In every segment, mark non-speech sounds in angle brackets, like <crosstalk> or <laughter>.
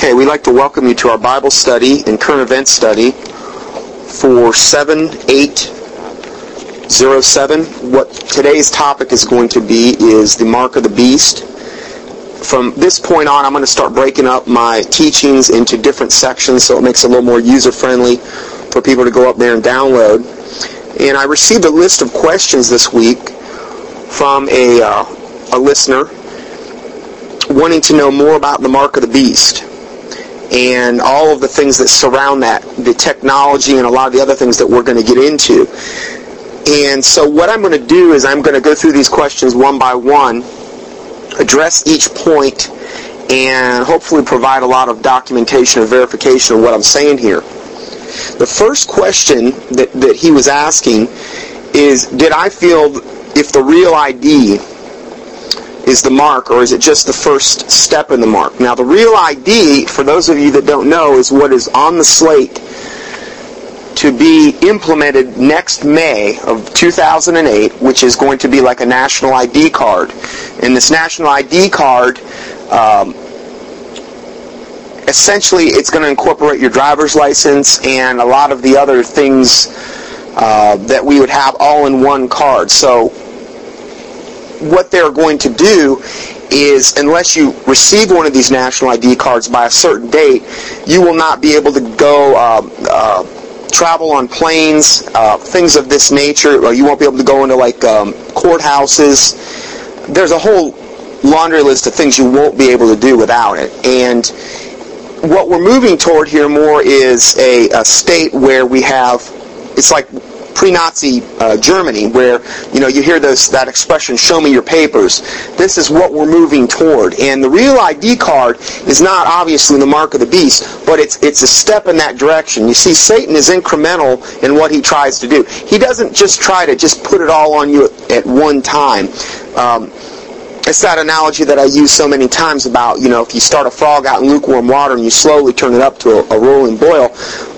Okay, we'd like to welcome you to our Bible study and current event study for 7807. What today's topic is going to be is the mark of the beast. From this point on, I'm going to start breaking up my teachings into different sections so it makes it a little more user-friendly for people to go up there and download. And I received a list of questions this week from a, uh, a listener wanting to know more about the mark of the beast and all of the things that surround that, the technology and a lot of the other things that we're going to get into. And so what I'm going to do is I'm going to go through these questions one by one, address each point, and hopefully provide a lot of documentation or verification of what I'm saying here. The first question that, that he was asking is, did I feel if the real ID is the mark, or is it just the first step in the mark? Now, the real ID, for those of you that don't know, is what is on the slate to be implemented next May of 2008, which is going to be like a national ID card. And this national ID card, um, essentially, it's going to incorporate your driver's license and a lot of the other things uh, that we would have all in one card. So what they're going to do is unless you receive one of these national ID cards by a certain date, you will not be able to go uh, uh, travel on planes, uh, things of this nature, or you won't be able to go into like um, courthouses. There's a whole laundry list of things you won't be able to do without it. And what we're moving toward here more is a, a state where we have, it's like pre-Nazi uh, Germany, where you know you hear those that expression "show me your papers." This is what we're moving toward, and the real ID card is not obviously the mark of the beast, but it's it's a step in that direction. You see, Satan is incremental in what he tries to do. He doesn't just try to just put it all on you at, at one time. Um, it's that analogy that I use so many times about, you know, if you start a frog out in lukewarm water and you slowly turn it up to a, a rolling boil,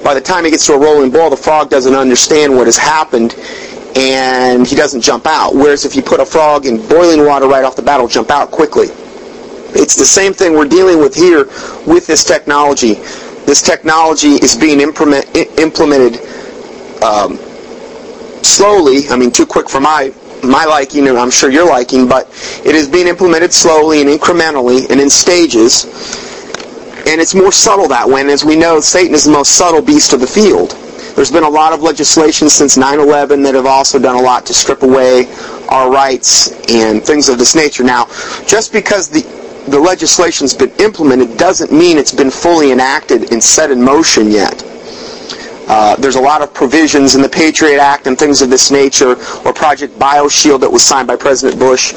by the time it gets to a rolling boil, the frog doesn't understand what has happened and he doesn't jump out. Whereas if you put a frog in boiling water right off the bat, it'll jump out quickly. It's the same thing we're dealing with here with this technology. This technology is being implement, implemented um, slowly. I mean, too quick for my my liking and I'm sure your liking, but it is being implemented slowly and incrementally and in stages. And it's more subtle that way. And as we know, Satan is the most subtle beast of the field. There's been a lot of legislation since 9-11 that have also done a lot to strip away our rights and things of this nature. Now, just because the, the legislation's been implemented doesn't mean it's been fully enacted and set in motion yet. Uh, there's a lot of provisions in the Patriot Act and things of this nature, or Project BioShield that was signed by President Bush,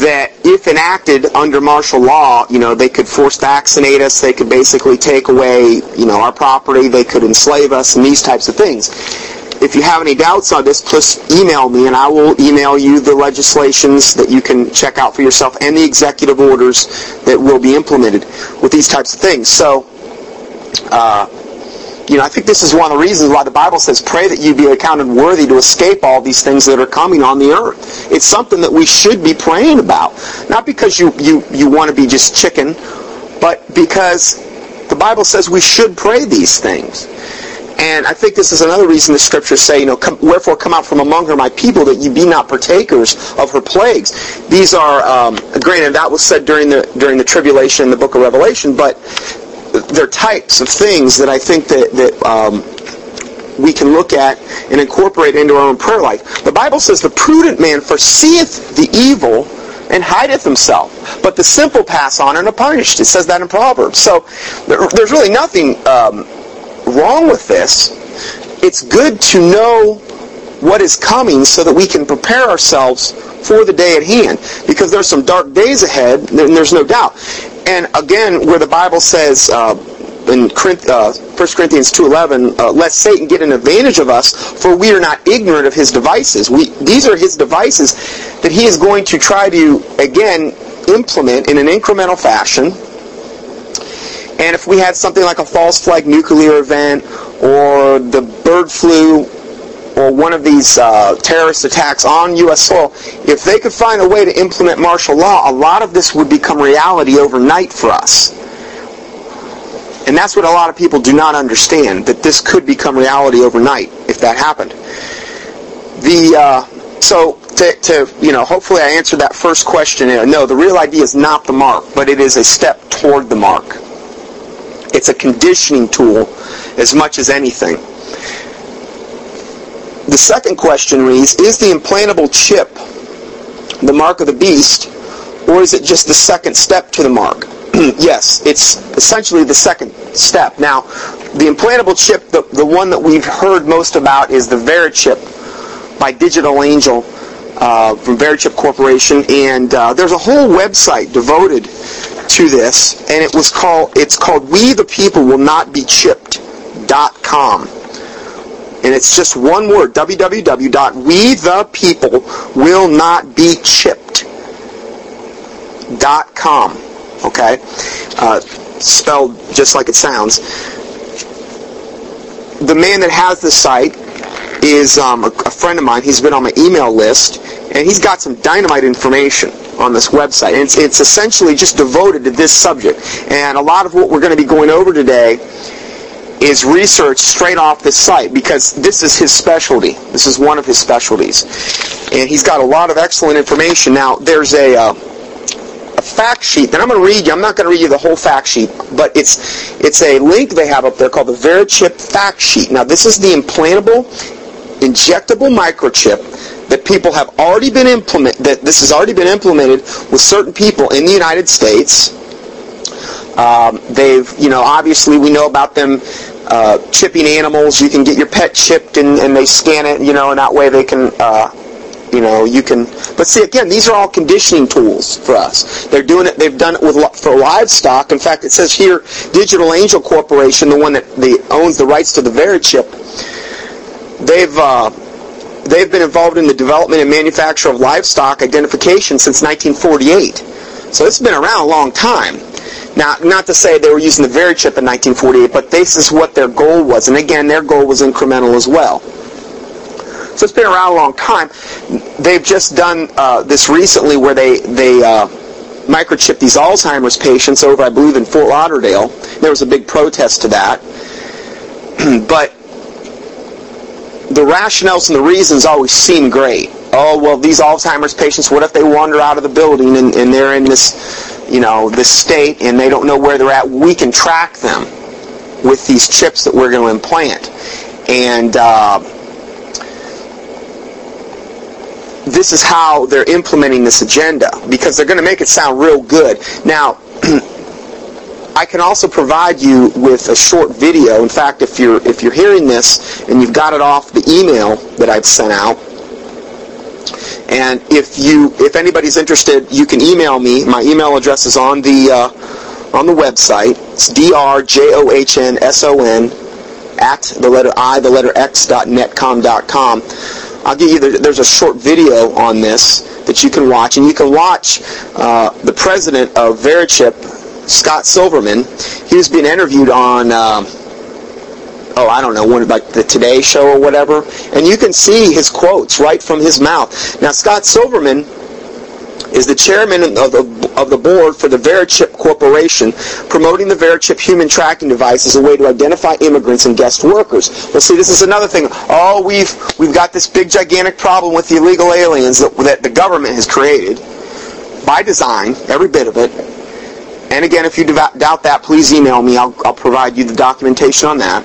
that if enacted under martial law, you know, they could force vaccinate us, they could basically take away, you know, our property, they could enslave us, and these types of things. If you have any doubts on this, please email me, and I will email you the legislations that you can check out for yourself and the executive orders that will be implemented with these types of things. So, uh, you know, I think this is one of the reasons why the Bible says, pray that you be accounted worthy to escape all these things that are coming on the earth. It's something that we should be praying about. Not because you, you, you want to be just chicken, but because the Bible says we should pray these things. And I think this is another reason the scriptures say, you know, come, wherefore come out from among her, my people, that ye be not partakers of her plagues. These are, um, granted, that was said during the during the tribulation in the book of Revelation, but they're types of things that I think that, that um, we can look at and incorporate into our own prayer life. The Bible says the prudent man foreseeth the evil and hideth himself, but the simple pass on and are punished. It says that in Proverbs. So there, there's really nothing um, wrong with this. It's good to know what is coming so that we can prepare ourselves for the day at hand because there's some dark days ahead and there's no doubt and again, where the Bible says uh, in uh, 1 Corinthians 2.11, uh, let Satan get an advantage of us, for we are not ignorant of his devices. We, these are his devices that he is going to try to, again, implement in an incremental fashion. And if we had something like a false flag nuclear event or the bird flu or one of these uh, terrorist attacks on U.S. soil, if they could find a way to implement martial law, a lot of this would become reality overnight for us. And that's what a lot of people do not understand, that this could become reality overnight if that happened. The uh, so to, to, you know, hopefully I answered that first question. No, the real ID is not the mark, but it is a step toward the mark. It's a conditioning tool as much as anything. The second question reads, is the implantable chip the mark of the beast, or is it just the second step to the mark? <clears throat> yes, it's essentially the second step. Now, the implantable chip, the, the one that we've heard most about is the Verichip by Digital Angel uh, from Verichip Corporation, and uh, there's a whole website devoted to this, and it was called it's called We the People Will Not Be Chipped.com. And it's just one word, www.wethepeople.will-not-be-chipped.com. Okay? Uh, spelled just like it sounds. The man that has the site is um, a, a friend of mine. He's been on my email list, and he's got some dynamite information on this website. And it's, it's essentially just devoted to this subject. And a lot of what we're going to be going over today is research straight off this site because this is his specialty. This is one of his specialties. And he's got a lot of excellent information. Now, there's a, uh, a fact sheet that I'm going to read you. I'm not going to read you the whole fact sheet, but it's, it's a link they have up there called the Verichip fact sheet. Now, this is the implantable, injectable microchip that people have already been implement that this has already been implemented with certain people in the United States. Um, they've, you know, obviously we know about them uh, chipping animals. You can get your pet chipped and, and they scan it, you know, and that way they can, uh, you know, you can. But see, again, these are all conditioning tools for us. They're doing it. They've done it with for livestock. In fact, it says here, Digital Angel Corporation, the one that the, owns the rights to the Verichip, they've. Uh, they've been involved in the development and manufacture of livestock identification since 1948. So it's been around a long time. Now, not to say they were using the Verichip in 1948, but this is what their goal was. And again, their goal was incremental as well. So it's been around a long time. They've just done uh, this recently where they, they uh, microchipped these Alzheimer's patients over, I believe, in Fort Lauderdale. There was a big protest to that. <clears throat> but the rationales and the reasons always seem great. Oh, well, these Alzheimer's patients, what if they wander out of the building and, and they're in this, you know, the state and they don't know where they're at? We can track them with these chips that we're going to implant. And uh, this is how they're implementing this agenda because they're going to make it sound real good. Now, <clears throat> I can also provide you with a short video. In fact, if you're if you're hearing this and you've got it off the email that I've sent out, and if you if anybody's interested, you can email me. My email address is on the uh, on the website. It's drjohnson at the letter i the letter x dot netcom dot com. I'll give you the, there's a short video on this that you can watch, and you can watch uh, the president of Verichip Scott Silverman. He was being interviewed on, uh, oh, I don't know, one like the Today Show or whatever, and you can see his quotes right from his mouth. Now, Scott Silverman is the chairman of the, of the board for the Verichip Corporation, promoting the Verichip human tracking device as a way to identify immigrants and guest workers. Well, see, this is another thing. Oh, we've we've got this big gigantic problem with the illegal aliens that, that the government has created by design, every bit of it. And again, if you doubt that, please email me. I'll, I'll provide you the documentation on that.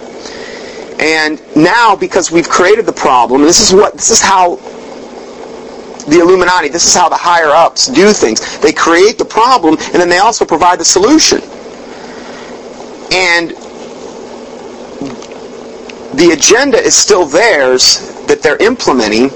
And now, because we've created the problem, this is what this is how the Illuminati, this is how the higher ups do things. They create the problem, and then they also provide the solution. And the agenda is still theirs that they're implementing,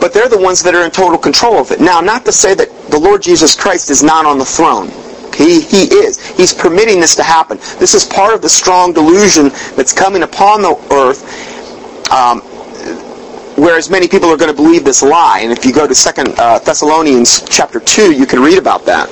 but they're the ones that are in total control of it. Now, not to say that the Lord Jesus Christ is not on the throne. He, he is. He's permitting this to happen. This is part of the strong delusion that's coming upon the earth, um, whereas many people are going to believe this lie. And if you go to Second uh, Thessalonians chapter 2, you can read about that.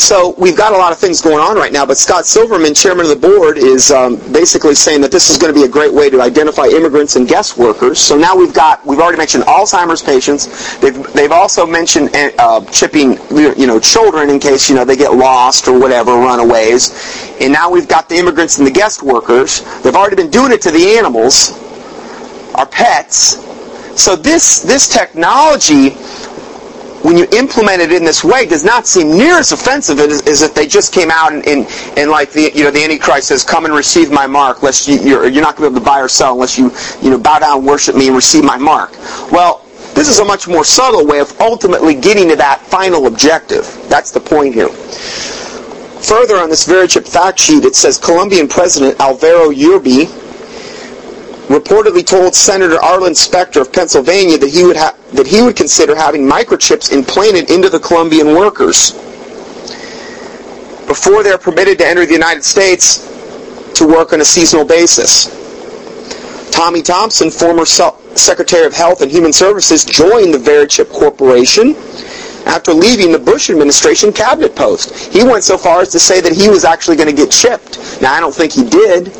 So we've got a lot of things going on right now, but Scott Silverman, chairman of the board, is um, basically saying that this is going to be a great way to identify immigrants and guest workers. So now we've got, we've already mentioned Alzheimer's patients. They've, they've also mentioned uh, chipping, you know, children in case, you know, they get lost or whatever, runaways. And now we've got the immigrants and the guest workers. They've already been doing it to the animals, our pets. So this, this technology when you implement it in this way, does not seem near as offensive as, as if they just came out and, and, and, like the you know the Antichrist says, "Come and receive my mark." Lest you, you're, you're not going to be able to buy or sell unless you you know bow down, and worship me, and receive my mark. Well, this is a much more subtle way of ultimately getting to that final objective. That's the point here. Further on this Verichip fact sheet, it says Colombian President Alvaro Uribe reportedly told Senator Arlen Specter of Pennsylvania that he would ha- that he would consider having microchips implanted into the Colombian workers before they're permitted to enter the United States to work on a seasonal basis. Tommy Thompson, former Secretary of Health and Human Services, joined the Verichip Corporation after leaving the Bush administration cabinet post. He went so far as to say that he was actually going to get chipped. Now, I don't think he did,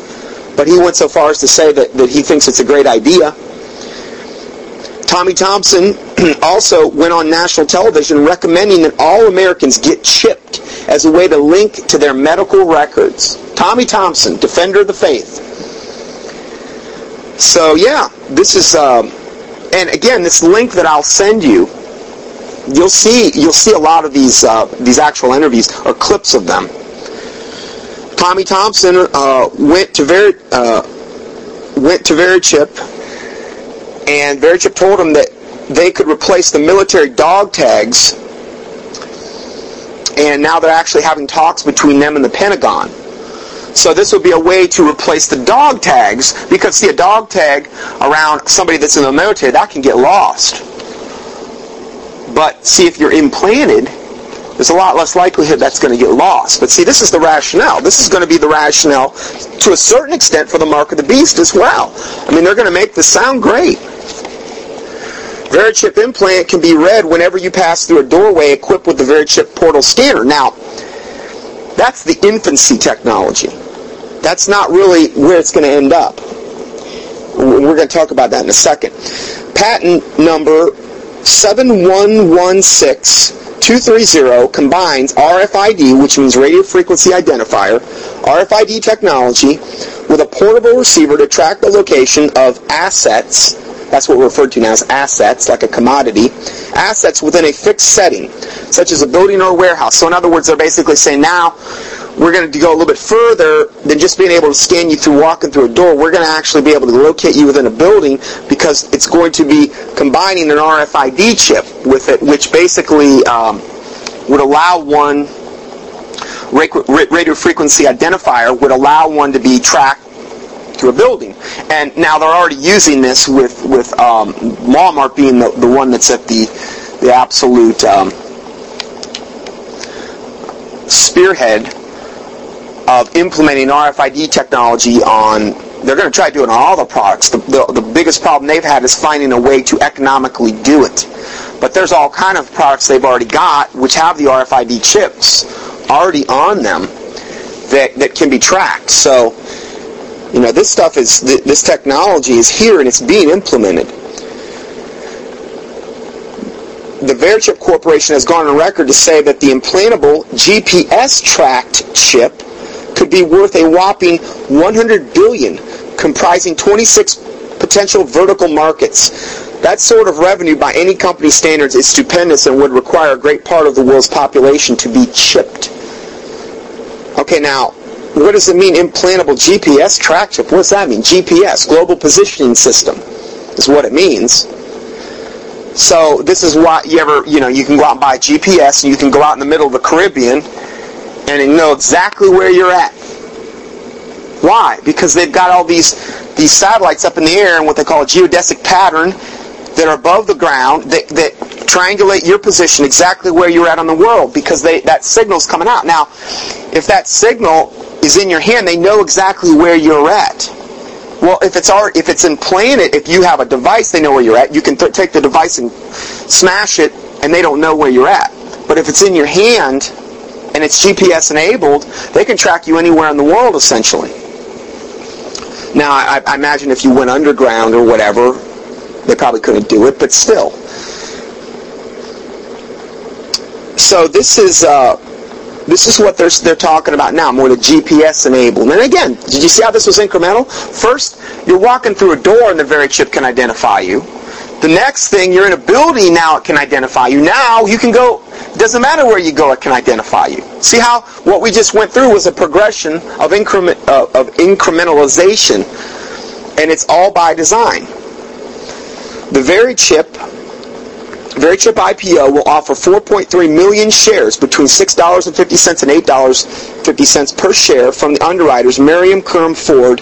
but he went so far as to say that, that he thinks it's a great idea. Tommy Thompson <clears throat> also went on national television recommending that all Americans get chipped as a way to link to their medical records. Tommy Thompson, defender of the faith. So yeah, this is, um, and again, this link that I'll send you, you'll see you'll see a lot of these uh, these actual interviews or clips of them. Tommy Thompson uh, went to Ver, uh, went to Verichip, and Verichip told him that they could replace the military dog tags, and now they're actually having talks between them and the Pentagon. So this would be a way to replace the dog tags, because see, a dog tag around somebody that's in the military, that can get lost. But see, if you're implanted, there's a lot less likelihood that's going to get lost. But see, this is the rationale. This is going to be the rationale to a certain extent for the mark of the beast as well. I mean, they're going to make this sound great. Verichip implant can be read whenever you pass through a doorway equipped with the Verichip portal scanner. Now, that's the infancy technology. That's not really where it's going to end up. We're going to talk about that in a second. Patent number 7116 230 combines RFID, which means radio frequency identifier, RFID technology, with a portable receiver to track the location of assets. That's what we're referred to now as assets, like a commodity. Assets within a fixed setting, such as a building or a warehouse. So in other words, they're basically saying now we're going to go a little bit further than just being able to scan you through walking through a door. We're going to actually be able to locate you within a building because it's going to be combining an RFID chip with it, which basically um, would allow one radio frequency identifier would allow one to be tracked to a building. And now they're already using this with with um, Walmart being the, the one that's at the the absolute um, spearhead of implementing RFID technology on, they're going to try to do it on all the products. The, the, the, biggest problem they've had is finding a way to economically do it. But there's all kind of products they've already got which have the RFID chips already on them that, that can be tracked. So, you know, this stuff is, this technology is here and it's being implemented. The Verichip Corporation has gone on record to say that the implantable GPS tracked chip could be worth a whopping 100 billion, comprising 26 potential vertical markets. That sort of revenue by any company standards is stupendous and would require a great part of the world's population to be chipped. Okay, now, what does it mean, implantable GPS track chip? What does that mean? GPS, Global Positioning System, is what it means. So this is why you ever, you know, you can go out and buy GPS and you can go out in the middle of the Caribbean and they know exactly where you're at. Why? Because they've got all these these satellites up in the air in what they call a geodesic pattern that are above the ground that, that triangulate your position exactly where you're at on the world because they, that signal's coming out. Now, if that signal is in your hand, they know exactly where you're at. Well, if it's already, if it's implanted, if you have a device, they know where you're at. You can th- take the device and smash it, and they don't know where you're at. But if it's in your hand, and it's GPS enabled, they can track you anywhere in the world essentially. Now, I, I imagine if you went underground or whatever, they probably couldn't do it, but still. So this is uh, this is what they're, they're talking about now, more the GPS enabled. And again, did you see how this was incremental? First, you're walking through a door and the Verichip can identify you. The next thing, you're in a building now, it can identify you. Now, you can go, doesn't matter where you go, it can identify you. See how what we just went through was a progression of, increment, uh, of incrementalization, and it's all by design. The very chip Verichip IPO will offer 4.3 million shares between $6.50 and $8.50 per share from the underwriters Merriman Curhan Ford,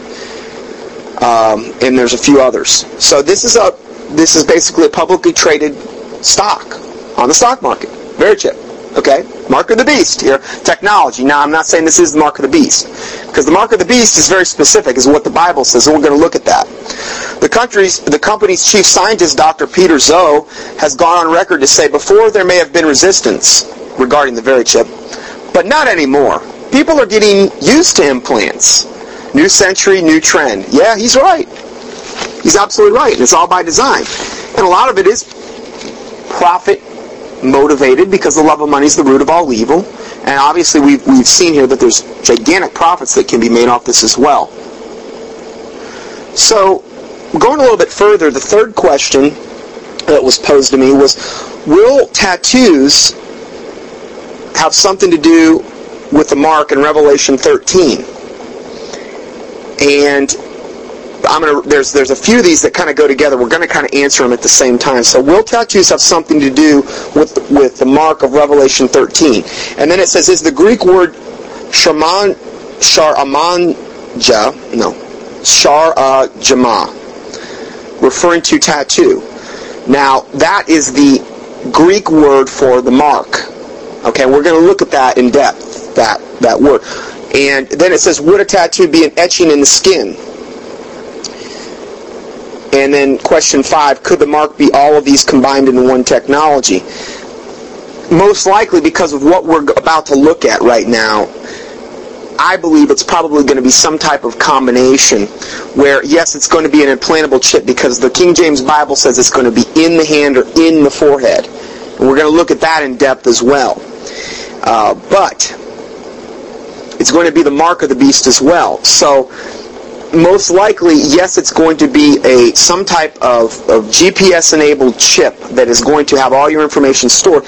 um, and there's a few others. So this is a this is basically a publicly traded stock on the stock market. Verichip. Okay? Mark of the beast here. Technology. Now, I'm not saying this is the mark of the beast. Because the mark of the beast is very specific, is what the Bible says, and we're going to look at that. The, country's, the company's chief scientist, Dr. Peter Zhou, has gone on record to say before there may have been resistance regarding the Verichip, but not anymore. People are getting used to implants. New century, new trend. Yeah, he's right. He's absolutely right. And it's all by design. And a lot of it is profit motivated because the love of money is the root of all evil. And obviously we've, we've seen here that there's gigantic profits that can be made off this as well. So going a little bit further, the third question that was posed to me was, will tattoos have something to do with the mark in Revelation 13? And I'm gonna there's there's a few of these that kind of go together. We're going to kind of answer them at the same time. So will tattoos have something to do with with the mark of Revelation 13? And then it says is the Greek word shaman sharamanja no shar jama referring to tattoo. Now that is the Greek word for the mark. Okay, we're going to look at that in depth. That that word. And then it says, would a tattoo be an etching in the skin? And then question five, could the mark be all of these combined into one technology? Most likely because of what we're about to look at right now, I believe it's probably going to be some type of combination where, yes, it's going to be an implantable chip because the King James Bible says it's going to be in the hand or in the forehead. And we're going to look at that in depth as well. Uh, but it's going to be the mark of the beast as well. So most likely, yes, it's going to be a some type of, of GPS-enabled chip that is going to have all your information stored,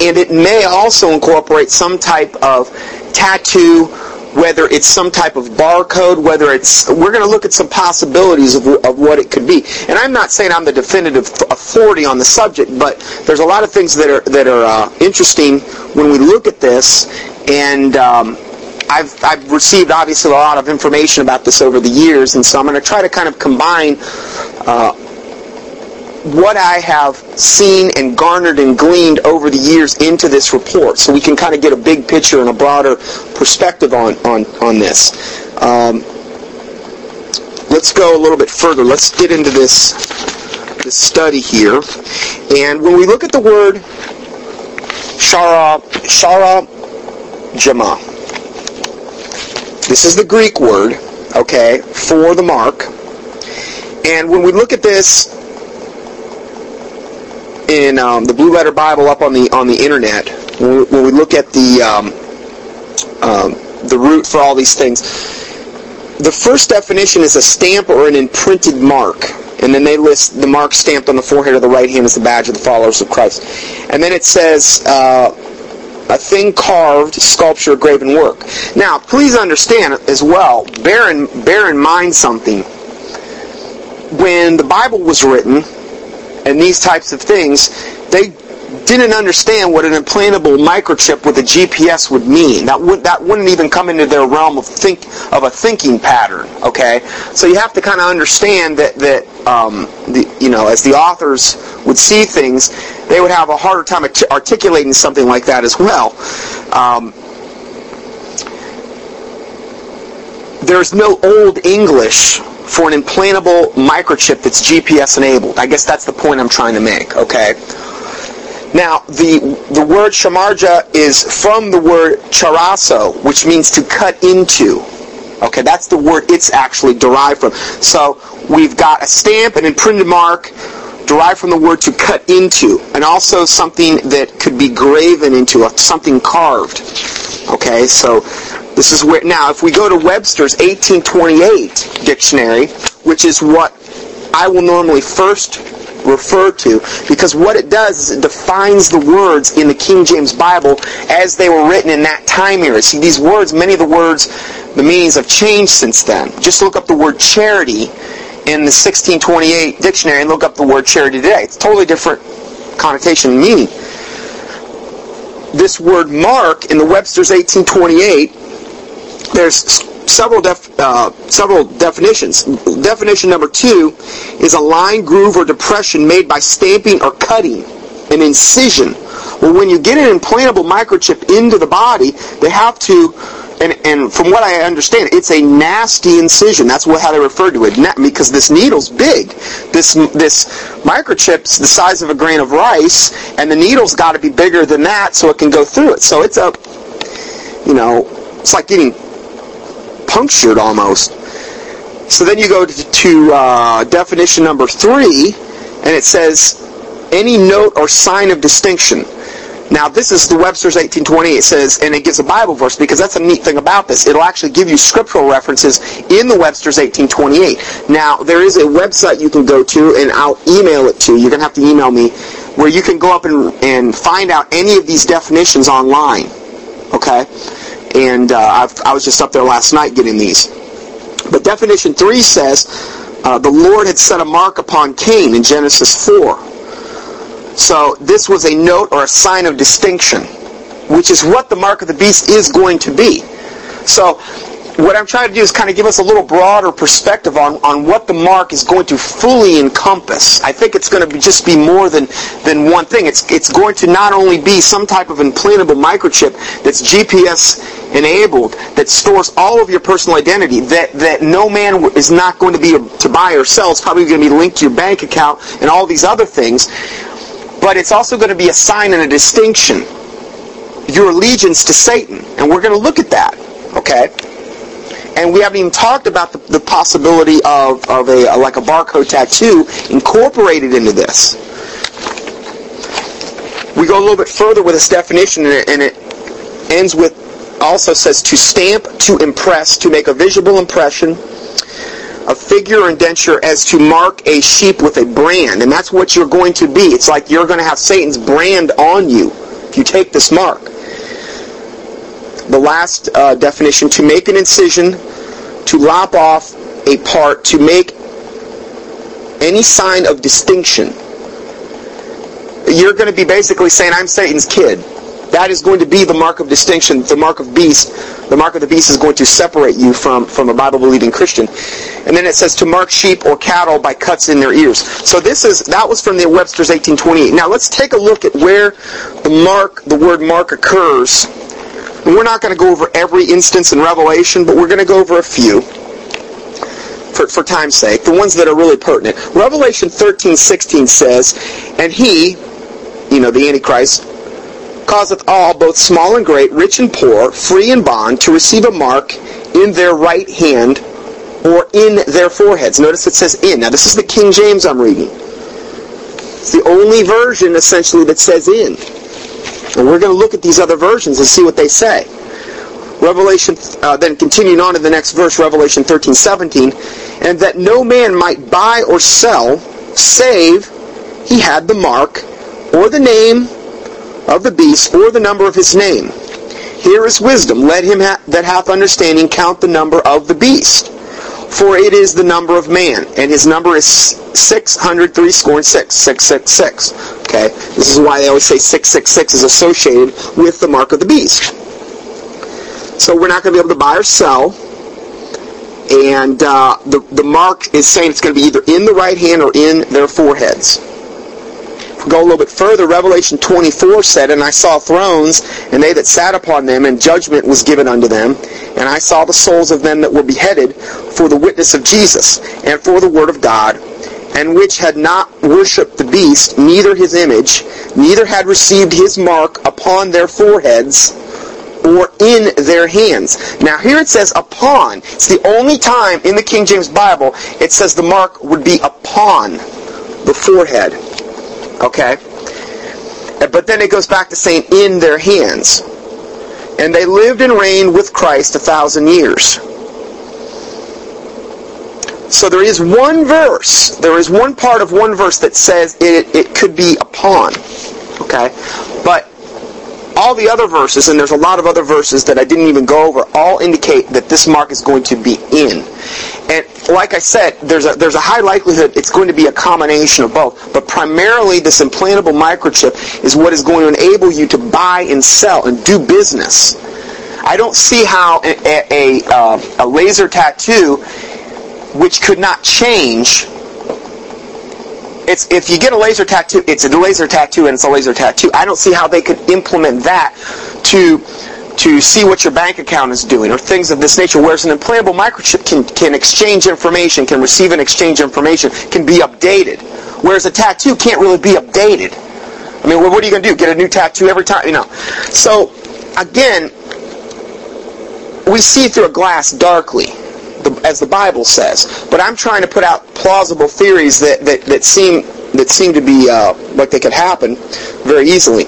and it may also incorporate some type of tattoo, whether it's some type of barcode, whether it's we're going to look at some possibilities of, of what it could be. And I'm not saying I'm the definitive authority on the subject, but there's a lot of things that are that are uh, interesting when we look at this, and um, I've, I've received obviously a lot of information about this over the years, and so I'm going to try to kind of combine uh, what I have seen and garnered and gleaned over the years into this report, so we can kind of get a big picture and a broader perspective on on on this. Um, let's go a little bit further. Let's get into this this study here, and when we look at the word shara shara jama this is the Greek word, okay, for the mark. And when we look at this in um, the Blue Letter Bible up on the on the internet, when we, when we look at the um, um, the root for all these things, the first definition is a stamp or an imprinted mark. And then they list the mark stamped on the forehead of the right hand as the badge of the followers of Christ. And then it says uh, a thing carved, sculpture, graven work. Now, please understand as well, bear in, bear in mind something. When the Bible was written, and these types of things, they didn't understand what an implantable microchip with a GPS would mean. That would that wouldn't even come into their realm of think of a thinking pattern. Okay, so you have to kind of understand that that um, the you know as the authors would see things, they would have a harder time articulating something like that as well. Um, there's no old English for an implantable microchip that's GPS enabled. I guess that's the point I'm trying to make. Okay. Now, the, the word shamarja is from the word charaso, which means to cut into. Okay, that's the word it's actually derived from. So we've got a stamp, an imprinted mark, derived from the word to cut into, and also something that could be graven into, something carved. Okay, so this is where, now if we go to Webster's 1828 dictionary, which is what I will normally first refer to because what it does is it defines the words in the King James Bible as they were written in that time era. See, these words, many of the words, the meanings have changed since then. Just look up the word charity in the 1628 dictionary and look up the word charity today. It's totally different connotation and meaning. This word mark in the Webster's 1828, there's several def, uh, several definitions. Definition number two is a line, groove, or depression made by stamping or cutting, an incision. Well, when you get an implantable microchip into the body, they have to, and, and from what I understand, it's a nasty incision. That's what, how they refer to it, because this needle's big. This this microchip's the size of a grain of rice, and the needle's got to be bigger than that so it can go through it. So it's a, you know, it's like getting punctured almost. So then you go to, to uh, definition number three, and it says any note or sign of distinction. Now this is the Webster's 1820. It says, and it gives a Bible verse because that's a neat thing about this. It'll actually give you scriptural references in the Webster's 1828. Now there is a website you can go to, and I'll email it to you. You're gonna have to email me, where you can go up and, and find out any of these definitions online. Okay and uh, i was just up there last night getting these. But definition 3 says, uh, the Lord had set a mark upon Cain in Genesis 4. So this was a note or a sign of distinction, which is what the mark of the beast is going to be. So what I'm trying to do is kind of give us a little broader perspective on, on what the mark is going to fully encompass. I think it's going to be, just be more than, than one thing. It's, it's going to not only be some type of implantable microchip that's GPS enabled, that stores all of your personal identity, that, that no man is not going to be to buy or sell. It's probably going to be linked to your bank account and all these other things. But it's also going to be a sign and a distinction. Your allegiance to Satan. And we're going to look at that. Okay? And we haven't even talked about the, the possibility of, of a, a, like a barcode tattoo incorporated into this. We go a little bit further with this definition, and it, and it ends with also says to stamp, to impress, to make a visible impression, a figure or indenture as to mark a sheep with a brand, and that's what you're going to be. It's like you're going to have Satan's brand on you if you take this mark the last uh, definition, to make an incision, to lop off a part, to make any sign of distinction. You're going to be basically saying, I'm Satan's kid. That is going to be the mark of distinction, the mark of beast. The mark of the beast is going to separate you from, from a Bible-believing Christian. And then it says to mark sheep or cattle by cuts in their ears. So this is, that was from the Webster's 1828. Now let's take a look at where the mark, the word mark occurs and we're not going to go over every instance in Revelation, but we're going to go over a few for, for time's sake, the ones that are really pertinent. Revelation 13, 16 says, And he, you know, the Antichrist, causeth all, both small and great, rich and poor, free and bond, to receive a mark in their right hand or in their foreheads. Notice it says in. Now this is the King James I'm reading. It's the only version essentially that says in. And we're going to look at these other versions and see what they say. Revelation, uh, then continuing on in the next verse, Revelation 13, 17, and that no man might buy or sell, save he had the mark, or the name of the beast, or the number of his name. Here is wisdom. Let him ha- that hath understanding count the number of the beast. For it is the number of man, and his number is 603 score and 6, 666. Okay? This is why they always say 666 is associated with the mark of the beast. So we're not going to be able to buy or sell. And uh, the, the mark is saying it's going to be either in the right hand or in their foreheads go a little bit further, Revelation 24 said, And I saw thrones, and they that sat upon them, and judgment was given unto them. And I saw the souls of them that were beheaded for the witness of Jesus, and for the word of God, and which had not worshipped the beast, neither his image, neither had received his mark upon their foreheads or in their hands. Now here it says upon. It's the only time in the King James Bible it says the mark would be upon the forehead. Okay? But then it goes back to saying in their hands. And they lived and reigned with Christ a thousand years. So there is one verse, there is one part of one verse that says it, it could be upon. Okay? But all the other verses, and there's a lot of other verses that I didn't even go over, all indicate that this mark is going to be in. And like I said, there's a, there's a high likelihood it's going to be a combination of both. But primarily, this implantable microchip is what is going to enable you to buy and sell and do business. I don't see how a, a, a, uh, a laser tattoo which could not change. It's if you get a laser tattoo, it's a laser tattoo and it's a laser tattoo. I don't see how they could implement that to to see what your bank account is doing or things of this nature. Whereas an implantable microchip can, can exchange information, can receive and exchange information, can be updated. Whereas a tattoo can't really be updated. I mean, what are you going to do? Get a new tattoo every time? You know. So, again, we see through a glass darkly as the Bible says. But I'm trying to put out plausible theories that, that, that seem that seem to be uh, like they could happen very easily.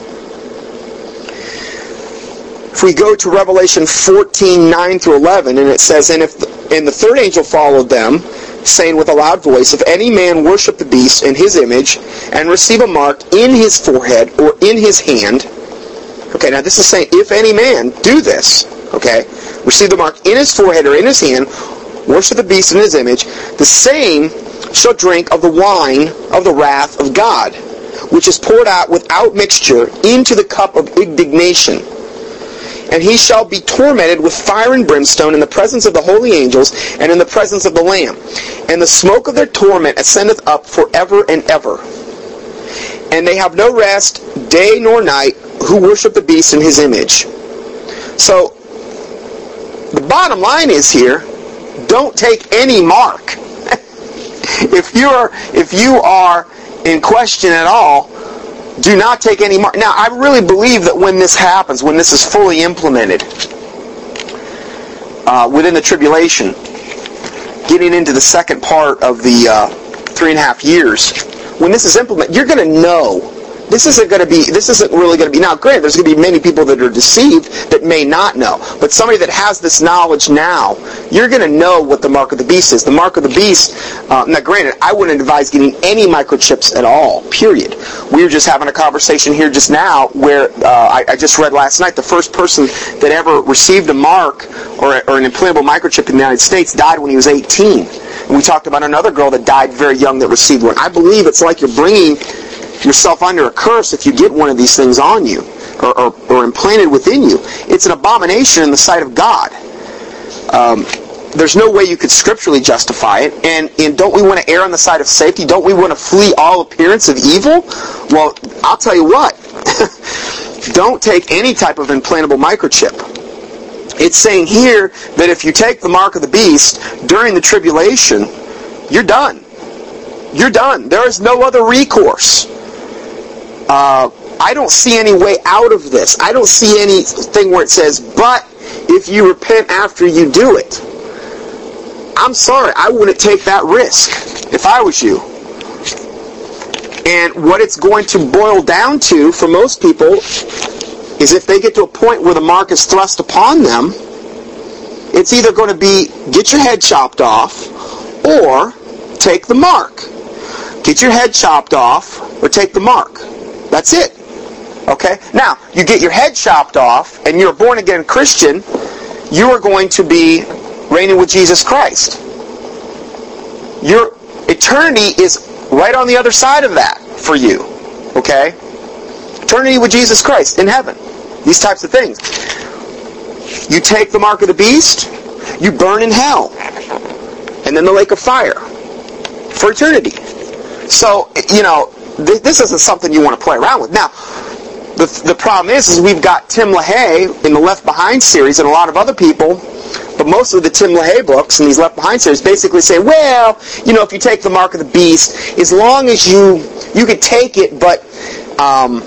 If we go to Revelation 14, 9 through 11, and it says, And if the, and the third angel followed them, saying with a loud voice, If any man worship the beast in his image, and receive a mark in his forehead or in his hand, okay, now this is saying, if any man do this, okay, receive the mark in his forehead or in his hand, worship the beast in his image, the same shall drink of the wine of the wrath of God, which is poured out without mixture into the cup of indignation. And he shall be tormented with fire and brimstone in the presence of the holy angels and in the presence of the Lamb. And the smoke of their torment ascendeth up forever and ever. And they have no rest day nor night who worship the beast in his image. So, the bottom line is here, don't take any mark. <laughs> if you are if you are in question at all, do not take any mark. Now, I really believe that when this happens, when this is fully implemented uh, within the tribulation, getting into the second part of the uh, three and a half years, when this is implemented, you're going to know this isn't going to be, this isn't really going to be, now granted, there's going to be many people that are deceived that may not know, but somebody that has this knowledge now, you're going to know what the mark of the beast is. The mark of the beast, uh, now granted, I wouldn't advise getting any microchips at all, period. We were just having a conversation here just now where uh, I, I, just read last night the first person that ever received a mark or, or an implantable microchip in the United States died when he was 18. And we talked about another girl that died very young that received one. I believe it's like you're bringing yourself under a curse if you get one of these things on you or, or, or implanted within you. It's an abomination in the sight of God. Um, there's no way you could scripturally justify it. And, and don't we want to err on the side of safety? Don't we want to flee all appearance of evil? Well, I'll tell you what. <laughs> don't take any type of implantable microchip. It's saying here that if you take the mark of the beast during the tribulation, you're done. You're done. There is no other recourse. Uh, I don't see any way out of this. I don't see anything where it says, but if you repent after you do it. I'm sorry, I wouldn't take that risk if I was you. And what it's going to boil down to for most people is if they get to a point where the mark is thrust upon them, it's either going to be get your head chopped off or take the mark. Get your head chopped off or take the mark. That's it. Okay? Now, you get your head chopped off and you're a born again Christian, you are going to be reigning with Jesus Christ. Your eternity is right on the other side of that for you. Okay? Eternity with Jesus Christ in heaven. These types of things. You take the mark of the beast, you burn in hell. And then the lake of fire for eternity. So, you know, th- this isn't something you want to play around with. Now, the, the problem is, is we've got Tim LaHaye in the Left Behind series and a lot of other people. But most of the Tim LaHaye books and these Left Behind series basically say, well, you know, if you take the mark of the beast, as long as you you could take it, but um,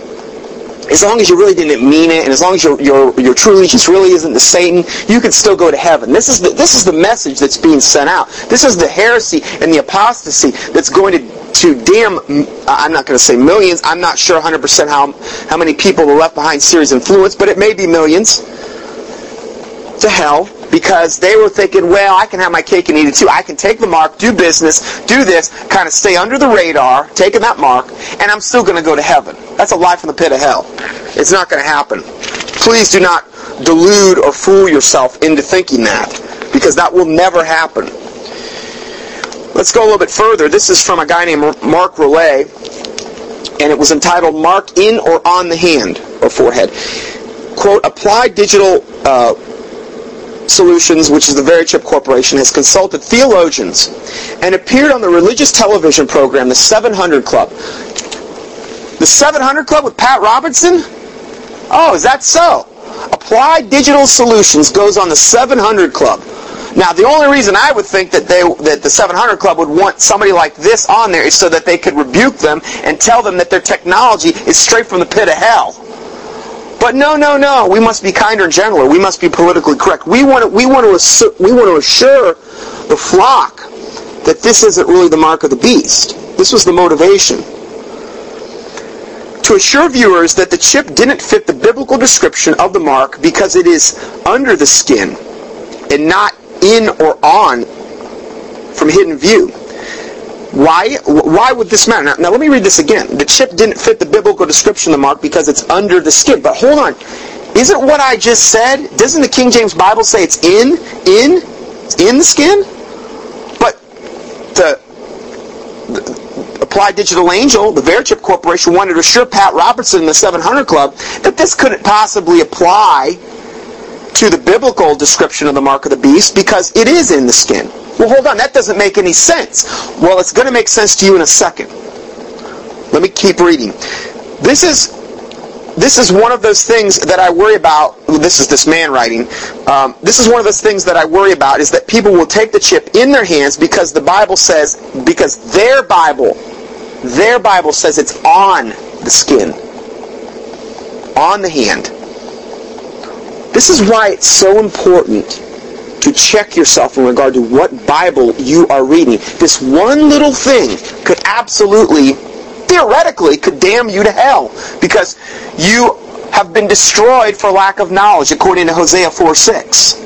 as long as you really didn't mean it, and as long as your your your true allegiance really isn't to Satan, you can still go to heaven. This is the this is the message that's being sent out. This is the heresy and the apostasy that's going to to damn. I'm not going to say millions. I'm not sure 100% how how many people the Left Behind series influence, but it may be millions to hell because they were thinking, well, I can have my cake and eat it too. I can take the mark, do business, do this, kind of stay under the radar, taking that mark, and I'm still going to go to heaven. That's a lie from the pit of hell. It's not going to happen. Please do not delude or fool yourself into thinking that because that will never happen. Let's go a little bit further. This is from a guy named Mark Relay, and it was entitled Mark in or on the hand or forehead. Quote, Applied Digital uh, Solutions, which is the Verichip Corporation, has consulted theologians and appeared on the religious television program, The 700 Club. The 700 Club with Pat Robertson? Oh, is that so? Applied Digital Solutions goes on The 700 Club. Now, the only reason I would think that they that the 700 Club would want somebody like this on there is so that they could rebuke them and tell them that their technology is straight from the pit of hell. But no, no, no. We must be kinder gentler. We must be politically correct. We want to, we want to, assure, we want to assure the flock that this isn't really the mark of the beast. This was the motivation. To assure viewers that the chip didn't fit the biblical description of the mark because it is under the skin and not in or on from hidden view. Why? Why would this matter? Now, now, let me read this again. The chip didn't fit the biblical description of the mark because it's under the skin. But hold on. Isn't what I just said, doesn't the King James Bible say it's in, in, in the skin? But the, the Applied Digital Angel, the Verichip Corporation, wanted to assure Pat Robertson and the 700 Club that this couldn't possibly apply to the biblical description of the mark of the beast because it is in the skin. Well, hold on, that doesn't make any sense. Well, it's going to make sense to you in a second. Let me keep reading. This is this is one of those things that I worry about. This is this man writing. Um, this is one of those things that I worry about is that people will take the chip in their hands because the Bible says because their Bible, their Bible says it's on the skin, on the hand. This is why it's so important to check yourself in regard to what Bible you are reading. This one little thing could absolutely, theoretically, could damn you to hell because you have been destroyed for lack of knowledge, according to Hosea 4 6.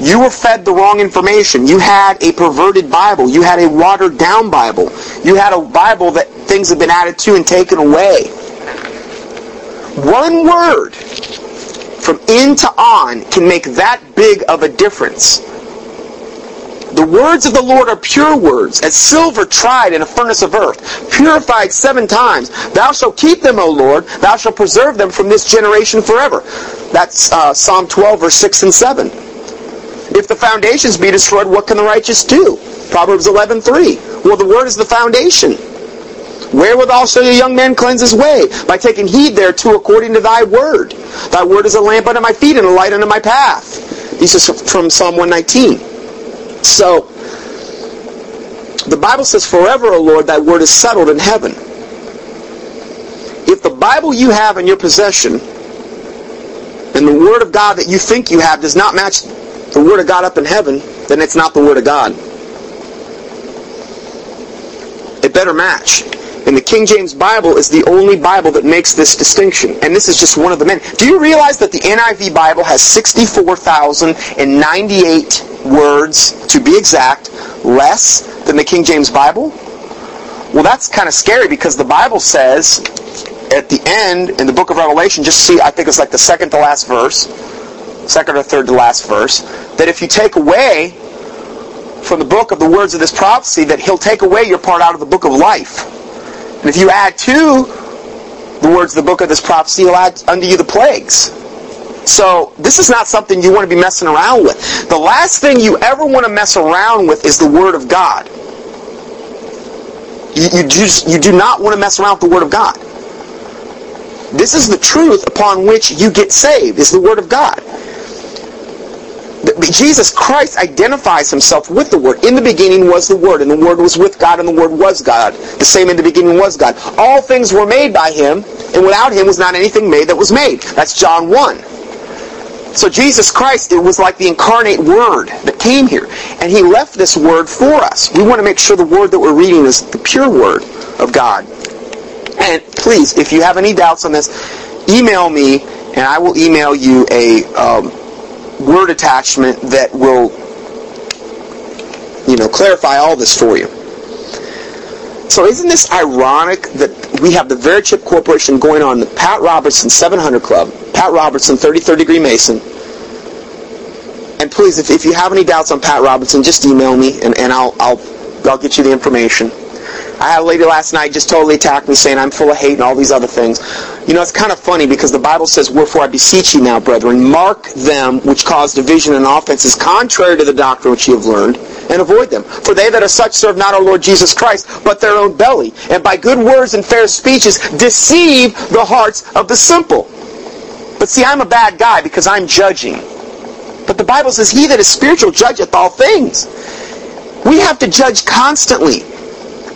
You were fed the wrong information. You had a perverted Bible. You had a watered down Bible. You had a Bible that things have been added to and taken away. One word from in to on can make that big of a difference. The words of the Lord are pure words, as silver tried in a furnace of earth, purified seven times. Thou shalt keep them, O Lord. Thou shalt preserve them from this generation forever. That's uh, Psalm 12, verse 6 and 7. If the foundations be destroyed, what can the righteous do? Proverbs 11, 3. Well, the word is the foundation. Wherewithal shall a young man cleanse his way? By taking heed thereto according to thy word. Thy word is a lamp unto my feet and a light unto my path. This is from Psalm 119. So, the Bible says, Forever, O Lord, thy word is settled in heaven. If the Bible you have in your possession and the word of God that you think you have does not match the word of God up in heaven, then it's not the word of God. It better match. And the King James Bible is the only Bible that makes this distinction. And this is just one of the many. Do you realize that the NIV Bible has 64,098 words, to be exact, less than the King James Bible? Well, that's kind of scary because the Bible says at the end in the book of Revelation, just see, I think it's like the second to last verse, second or third to last verse, that if you take away from the book of the words of this prophecy, that he'll take away your part out of the book of life. And if you add to the words of the book of this prophecy, he'll add unto you the plagues. So this is not something you want to be messing around with. The last thing you ever want to mess around with is the Word of God. You, you, just, you do not want to mess around with the Word of God. This is the truth upon which you get saved, is the Word of God. Jesus Christ identifies himself with the Word. In the beginning was the Word, and the Word was with God, and the Word was God. The same in the beginning was God. All things were made by him, and without him was not anything made that was made. That's John 1. So Jesus Christ, it was like the incarnate Word that came here. And he left this Word for us. We want to make sure the Word that we're reading is the pure Word of God. And please, if you have any doubts on this, email me, and I will email you a... Um, word attachment that will, you know, clarify all this for you. So isn't this ironic that we have the Verichip Corporation going on the Pat Robertson 700 Club, Pat Robertson 33rd Degree Mason, and please, if, if you have any doubts on Pat Robertson, just email me and, and I'll, I'll, I'll get you the information. I had a lady last night just totally attack me saying I'm full of hate and all these other things. You know, it's kind of funny because the Bible says, Wherefore I beseech you now, brethren, mark them which cause division and offenses contrary to the doctrine which you have learned, and avoid them. For they that are such serve not our Lord Jesus Christ, but their own belly, and by good words and fair speeches deceive the hearts of the simple. But see, I'm a bad guy because I'm judging. But the Bible says, He that is spiritual judgeth all things. We have to judge constantly.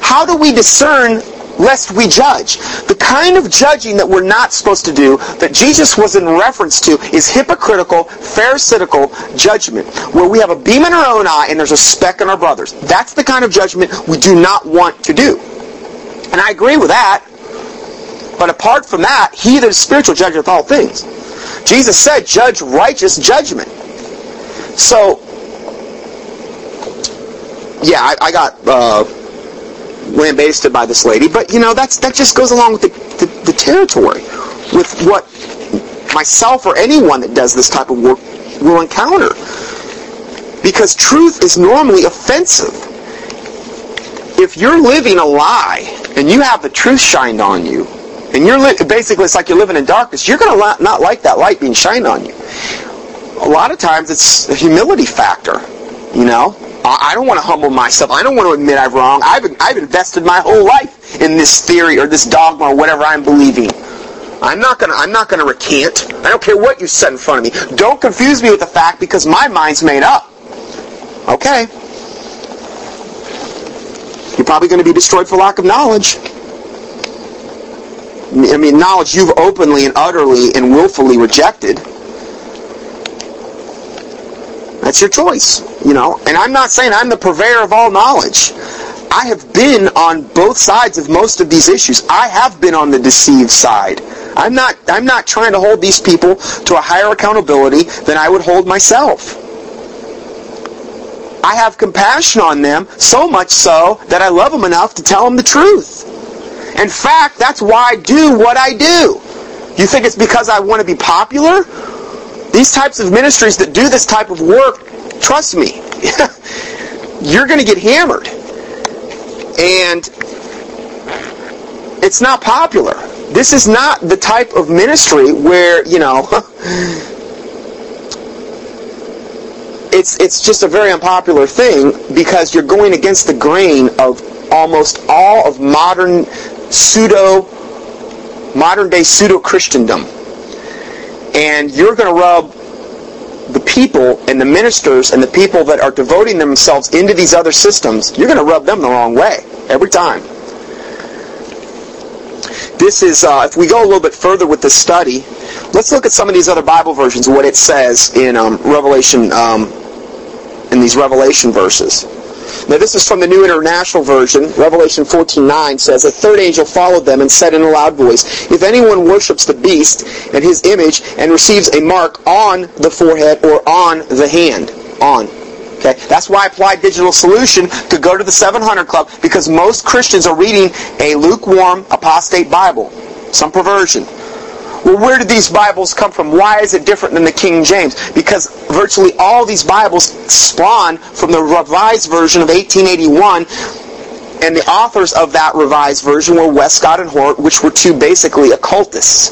How do we discern lest we judge? The kind of judging that we're not supposed to do, that Jesus was in reference to, is hypocritical, pharisaical judgment, where we have a beam in our own eye and there's a speck in our brother's. That's the kind of judgment we do not want to do. And I agree with that. But apart from that, he that is spiritual judgeth all things. Jesus said, judge righteous judgment. So, yeah, I, I got uh, lambasted by this lady, but you know that's that just goes along with the, the, the territory, with what myself or anyone that does this type of work will encounter. Because truth is normally offensive. If you're living a lie and you have the truth shined on you, and you're li- basically it's like you're living in darkness, you're going to not like that light being shined on you. A lot of times it's a humility factor, you know. I don't want to humble myself. I don't want to admit I'm wrong. I've, I've invested my whole life in this theory or this dogma or whatever I'm believing. I'm not gonna I'm not gonna recant. I don't care what you set in front of me. Don't confuse me with the fact because my mind's made up. Okay. You're probably going to be destroyed for lack of knowledge. I mean, knowledge you've openly and utterly and willfully rejected. That's your choice, you know. And I'm not saying I'm the purveyor of all knowledge. I have been on both sides of most of these issues. I have been on the deceived side. I'm not I'm not trying to hold these people to a higher accountability than I would hold myself. I have compassion on them, so much so that I love them enough to tell them the truth. In fact, that's why I do what I do. You think it's because I want to be popular? These types of ministries that do this type of work, trust me, <laughs> you're going to get hammered. And it's not popular. This is not the type of ministry where, you know, <laughs> it's it's just a very unpopular thing because you're going against the grain of almost all of modern pseudo modern day pseudo Christendom and you're going to rub the people and the ministers and the people that are devoting themselves into these other systems, you're going to rub them the wrong way every time. This is, uh, if we go a little bit further with this study, let's look at some of these other Bible versions, what it says in um, Revelation, um, in these Revelation verses. Now this is from the New International Version. Revelation 14:9 says, A third angel followed them and said in a loud voice, If anyone worships the beast and his image and receives a mark on the forehead or on the hand, on. Okay, that's why I Applied Digital Solution to go to the 700 Club because most Christians are reading a lukewarm apostate Bible, some perversion. Well, where did these Bibles come from? Why is it different than the King James? Because virtually all these Bibles spawn from the Revised Version of 1881, and the authors of that Revised Version were Westcott and Hort, which were two basically occultists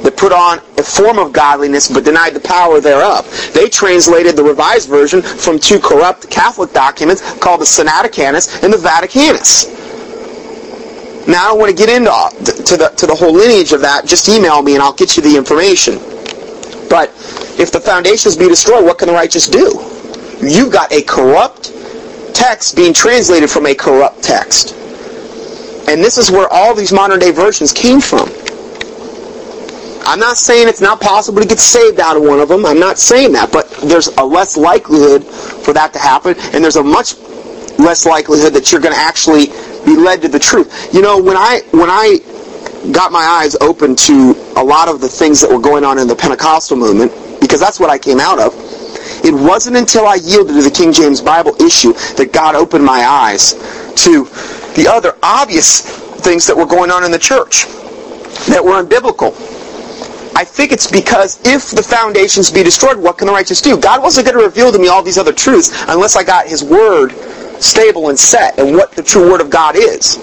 that put on a form of godliness but denied the power thereof. They translated the Revised Version from two corrupt Catholic documents called the Sinaiticus and the Vaticanus. Now I don't want to get into uh, to the to the whole lineage of that. Just email me and I'll get you the information. But if the foundations be destroyed, what can the righteous do? You've got a corrupt text being translated from a corrupt text. And this is where all these modern day versions came from. I'm not saying it's not possible to get saved out of one of them. I'm not saying that, but there's a less likelihood for that to happen, and there's a much less likelihood that you're going to actually be led to the truth. You know, when I when I got my eyes open to a lot of the things that were going on in the Pentecostal movement, because that's what I came out of. It wasn't until I yielded to the King James Bible issue that God opened my eyes to the other obvious things that were going on in the church that were unbiblical. I think it's because if the foundations be destroyed, what can the righteous do? God wasn't going to reveal to me all these other truths unless I got His Word stable and set and what the true Word of God is.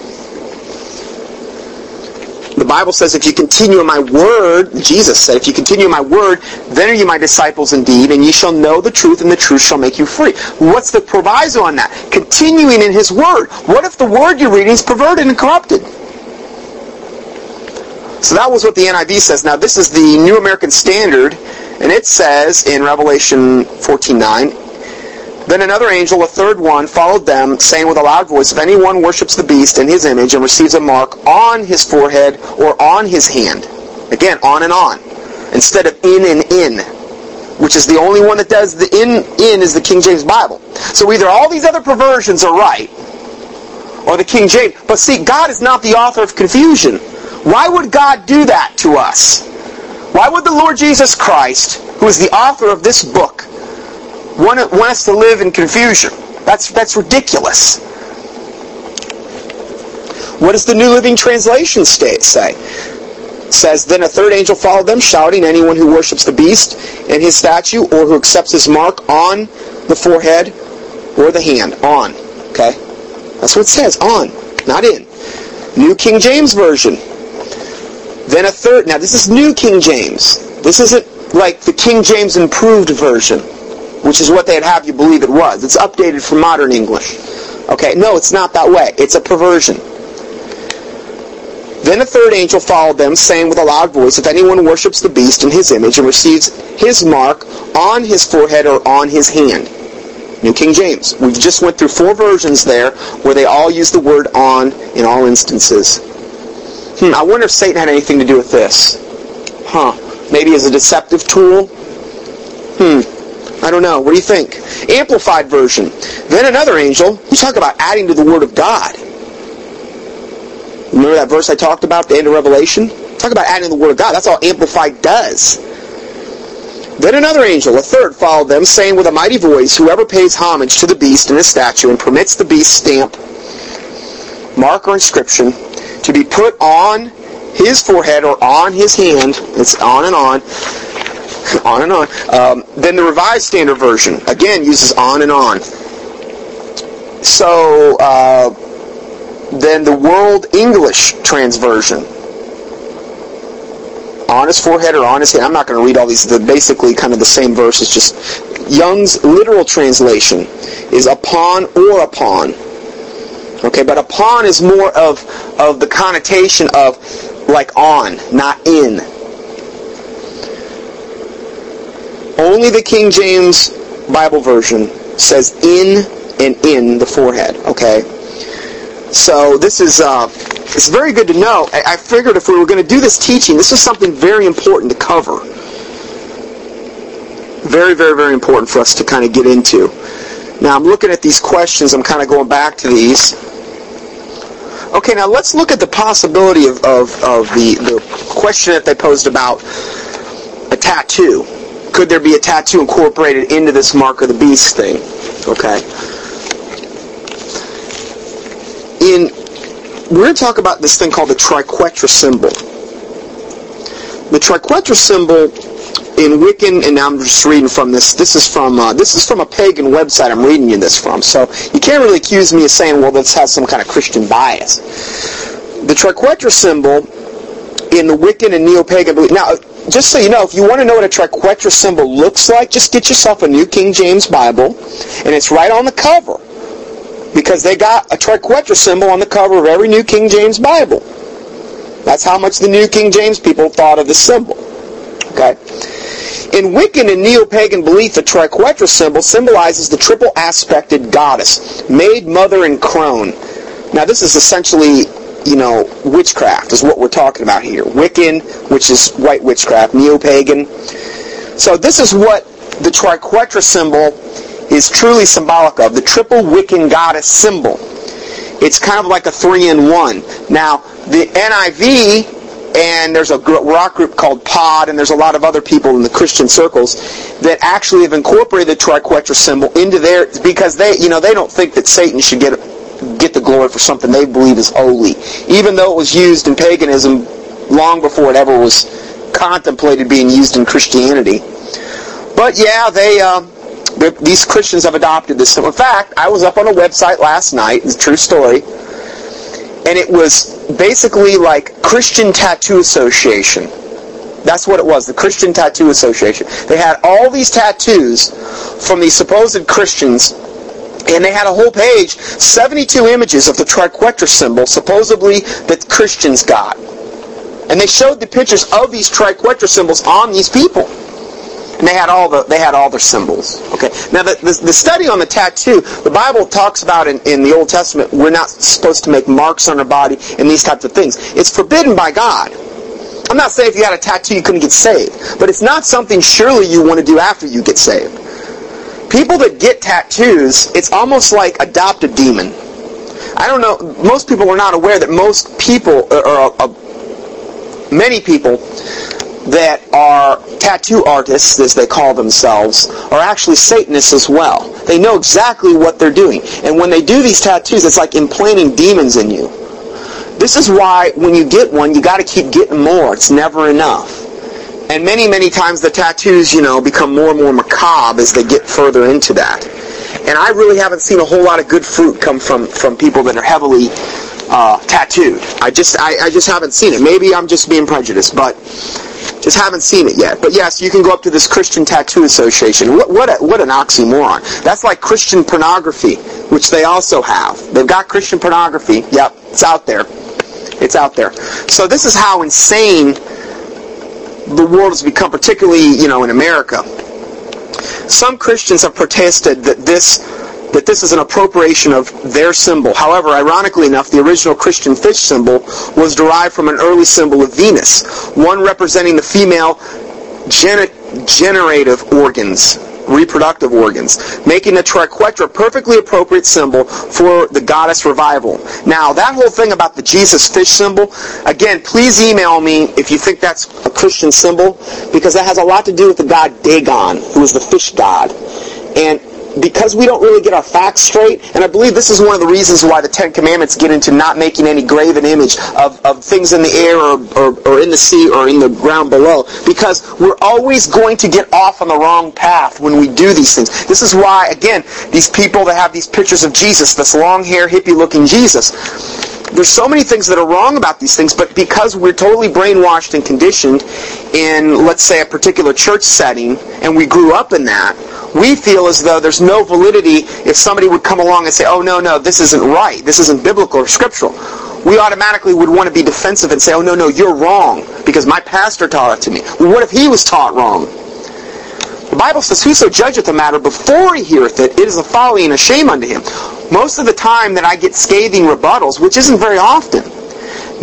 The Bible says if you continue in my word, Jesus said, if you continue in my word, then are you my disciples indeed, and ye shall know the truth, and the truth shall make you free. What's the proviso on that? Continuing in his word. What if the word you're reading is perverted and corrupted? So that was what the NIV says. Now this is the New American Standard, and it says in Revelation 14:9, then another angel, a third one, followed them, saying with a loud voice, If anyone worships the beast in his image and receives a mark on his forehead or on his hand, again, on and on, instead of in and in, which is the only one that does the in, in is the King James Bible. So either all these other perversions are right, or the King James. But see, God is not the author of confusion. Why would God do that to us? Why would the Lord Jesus Christ, who is the author of this book, want, want us to live in confusion. That's, that's ridiculous. What does the New Living Translation state say? Says, Then a third angel followed them, shouting, Anyone who worships the beast and his statue, or who accepts his mark on the forehead or the hand. On. Okay? That's what it says. On. Not in. New King James Version. Then a third. Now, this is New King James. This isn't like the King James Improved Version which is what they'd have you believe it was. It's updated for modern English. Okay, no, it's not that way. It's a perversion. Then a third angel followed them, saying with a loud voice, If anyone worships the beast in his image and receives his mark on his forehead or on his hand. New King James. We just went through four versions there where they all use the word on in all instances. Hmm, I wonder if Satan had anything to do with this. Huh. Maybe as a deceptive tool? Hmm. I don't know. What do you think? Amplified version. Then another angel. You talk about adding to the Word of God. Remember that verse I talked about, the end of Revelation? Talk about adding to the Word of God. That's all Amplified does. Then another angel, a third, followed them, saying with a mighty voice, Whoever pays homage to the beast and his statue and permits the beast's stamp, mark or inscription, to be put on his forehead or on his hand, it's on and on, <laughs> on and on. Um, then the Revised Standard Version, again, uses on and on. So, uh, then the World English Transversion, on his forehead or on his hand. I'm not going to read all these. They're basically kind of the same verses. Just Young's literal translation is upon or upon. Okay, but upon is more of of the connotation of like on, not in. Only the King James Bible version says in and in the forehead. Okay, so this is uh, it's very good to know. I, I figured if we were going to do this teaching, this is something very important to cover. Very, very, very important for us to kind of get into. Now I'm looking at these questions. I'm kind of going back to these. Okay, now let's look at the possibility of, of, of the, the question that they posed about a tattoo could there be a tattoo incorporated into this mark of the beast thing? Okay. In we're going to talk about this thing called the triquetra symbol. The triquetra symbol in Wiccan, and now I'm just reading from this. This is from uh, this is from a pagan website. I'm reading you this from, so you can't really accuse me of saying, "Well, this has some kind of Christian bias." The triquetra symbol in the Wiccan and neo-pagan belief. Now, just so you know, if you want to know what a triquetra symbol looks like, just get yourself a New King James Bible, and it's right on the cover. Because they got a triquetra symbol on the cover of every New King James Bible. That's how much the New King James people thought of the symbol. Okay? In Wiccan and neo-pagan belief, the triquetra symbol symbolizes the triple aspected goddess, maid, mother, and crone. Now this is essentially, you know, witchcraft is what we're talking about here. Wiccan, which is white witchcraft, neo-pagan. So this is what the triquetra symbol is truly symbolic of, the triple Wiccan goddess symbol. It's kind of like a three in one. Now, the NIV and there's a rock group called Pod, and there's a lot of other people in the Christian circles that actually have incorporated the triquetra symbol into their because they, you know, they don't think that Satan should get get the glory for something they believe is holy, even though it was used in paganism long before it ever was contemplated being used in Christianity. But yeah, they. Uh, these Christians have adopted this. So in fact, I was up on a website last night. It's a true story and it was basically like Christian Tattoo Association. That's what it was, the Christian Tattoo Association. They had all these tattoos from these supposed Christians, and they had a whole page, 72 images of the triquetra symbol, supposedly that Christians got. And they showed the pictures of these triquetra symbols on these people. And they had all the they had all their symbols. Okay. Now the, the, the study on the tattoo, the Bible talks about in, in the Old Testament, we're not supposed to make marks on our body and these types of things. It's forbidden by God. I'm not saying if you had a tattoo you couldn't get saved, but it's not something surely you want to do after you get saved. People that get tattoos, it's almost like adopt a demon. I don't know. Most people are not aware that most people, or, uh, many people, that are tattoo artists, as they call themselves, are actually Satanists as well. They know exactly what they're doing. And when they do these tattoos, it's like implanting demons in you. This is why when you get one, you got to keep getting more. It's never enough. And many, many times the tattoos, you know, become more and more macabre as they get further into that. And I really haven't seen a whole lot of good fruit come from, from people that are heavily uh, tattooed. I just I, I just haven't seen it. Maybe I'm just being prejudiced, but just haven't seen it yet. But yes, you can go up to this Christian Tattoo Association. What, what, a, what an oxymoron. That's like Christian pornography, which they also have. They've got Christian pornography. Yep, it's out there. It's out there. So this is how insane the world has become, particularly, you know, in America. Some Christians have protested that this that this is an appropriation of their symbol. However, ironically enough, the original Christian fish symbol was derived from an early symbol of Venus, one representing the female generative organs, reproductive organs, making the triquetra perfectly appropriate symbol for the goddess revival. Now, that whole thing about the Jesus fish symbol, again, please email me if you think that's a Christian symbol, because that has a lot to do with the god Dagon, who is the fish god. And because we don't really get our facts straight, and I believe this is one of the reasons why the Ten Commandments get into not making any graven image of, of things in the air or, or, or in the sea or in the ground below, because we're always going to get off on the wrong path when we do these things. This is why, again, these people that have these pictures of Jesus, this long hair, hippie looking Jesus, there's so many things that are wrong about these things, but because we're totally brainwashed and conditioned in, let's say, a particular church setting, and we grew up in that, we feel as though there's no validity if somebody would come along and say, oh, no, no, this isn't right. This isn't biblical or scriptural. We automatically would want to be defensive and say, oh, no, no, you're wrong because my pastor taught it to me. Well, what if he was taught wrong? The Bible says, Whoso judgeth a matter before he heareth it, it is a folly and a shame unto him. Most of the time that I get scathing rebuttals, which isn't very often,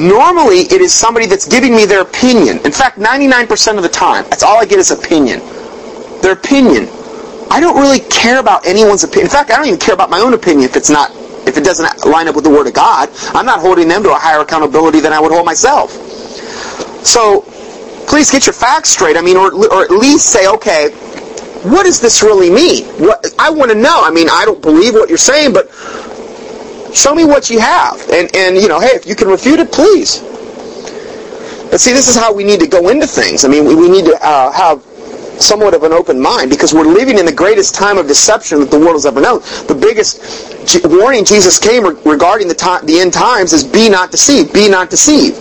normally it is somebody that's giving me their opinion. In fact, 99% of the time, that's all I get is opinion. Their opinion. I don't really care about anyone's opinion. In fact, I don't even care about my own opinion if it's not if it doesn't line up with the Word of God. I'm not holding them to a higher accountability than I would hold myself. So please get your facts straight. I mean, or, or at least say, okay, what does this really mean? What I want to know. I mean, I don't believe what you're saying, but show me what you have. And and you know, hey, if you can refute it, please. But see, this is how we need to go into things. I mean, we, we need to uh, have somewhat of an open mind because we're living in the greatest time of deception that the world has ever known. The biggest warning Jesus came re- regarding the, time, the end times is be not deceived. Be not deceived.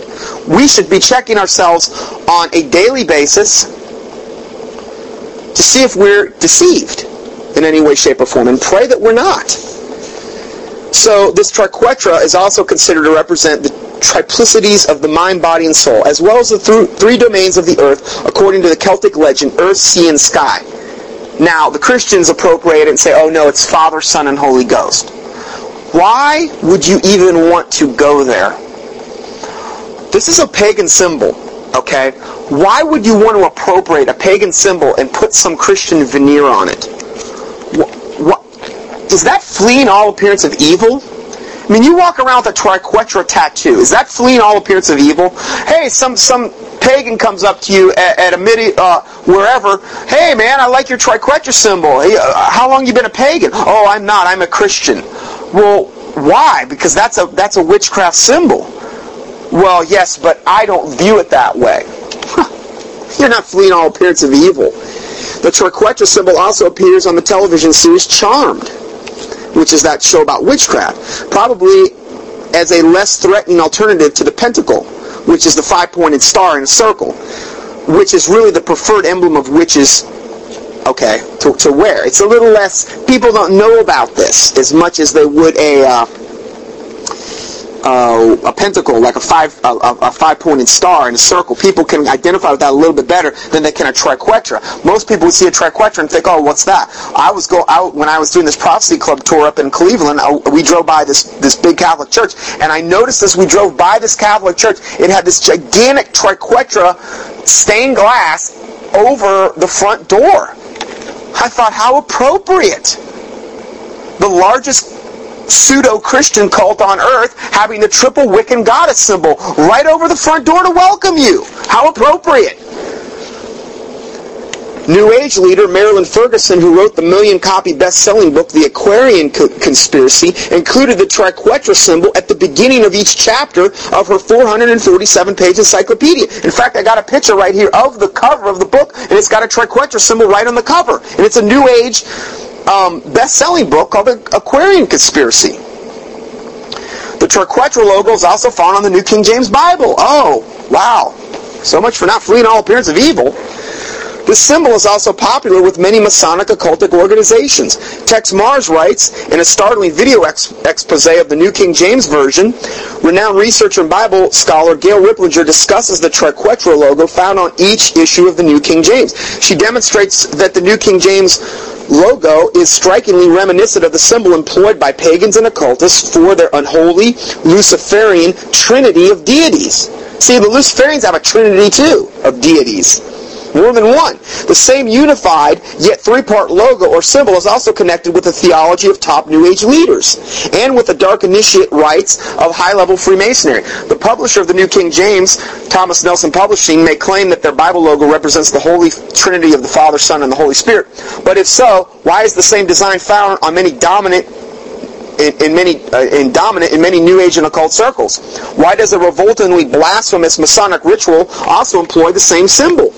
We should be checking ourselves on a daily basis to see if we're deceived in any way, shape, or form and pray that we're not. So this triquetra is also considered to represent the triplicities of the mind, body, and soul, as well as the th- three domains of the earth, according to the Celtic legend, earth, sea, and sky. Now, the Christians appropriate it and say, oh no, it's Father, Son, and Holy Ghost. Why would you even want to go there? This is a pagan symbol, okay? Why would you want to appropriate a pagan symbol and put some Christian veneer on it? What does that fleeing all appearance of evil? I mean, you walk around with a triquetra tattoo. Is that fleeing all appearance of evil? Hey, some some pagan comes up to you at, at a midi, uh, wherever. Hey, man, I like your triquetra symbol. Hey, uh, how long you been a pagan? Oh, I'm not. I'm a Christian. Well, why? Because that's a that's a witchcraft symbol. Well, yes, but I don't view it that way. You're not fleeing all appearance of evil. The triquetra symbol also appears on the television series Charmed which is that show about witchcraft, probably as a less threatening alternative to the pentacle, which is the five-pointed star in a circle, which is really the preferred emblem of witches okay, to, to wear. It's a little less, people don't know about this as much as they would a, uh, uh, a pentacle, like a five a, a five-pointed star in a circle, people can identify with that a little bit better than they can a triquetra. Most people would see a triquetra and think, "Oh, what's that?" I was go out when I was doing this prophecy club tour up in Cleveland. I, we drove by this this big Catholic church, and I noticed as we drove by this Catholic church, it had this gigantic triquetra stained glass over the front door. I thought, how appropriate. The largest pseudo-Christian cult on earth having the triple Wiccan goddess symbol right over the front door to welcome you. How appropriate. New Age leader Marilyn Ferguson, who wrote the million-copy best-selling book The Aquarian Co- Conspiracy, included the triquetra symbol at the beginning of each chapter of her 447-page encyclopedia. In fact, I got a picture right here of the cover of the book, and it's got a triquetra symbol right on the cover. And it's a New Age um, best-selling book called The Aquarian Conspiracy. The triquetra logo is also found on the New King James Bible. Oh, wow. So much for not fleeing all appearance of evil. This symbol is also popular with many Masonic occultic organizations. Texe Marrs writes in a startling video ex- expose of the New King James Version, renowned researcher and Bible scholar Gail Riplinger discusses the triquetra logo found on each issue of the New King James. She demonstrates that the New King James logo is strikingly reminiscent of the symbol employed by pagans and occultists for their unholy Luciferian trinity of deities. See, the Luciferians have a trinity too of deities more than one. The same unified yet three-part logo or symbol is also connected with the theology of top New Age leaders and with the dark initiate rites of high-level Freemasonry. The publisher of the New King James, Thomas Nelson Publishing, may claim that their Bible logo represents the Holy Trinity of the Father, Son, and the Holy Spirit. But if so, why is the same design found on many dominant in, in, many uh, in dominant in many New Age and occult circles. Why does a revoltingly blasphemous Masonic ritual also employ the same symbol?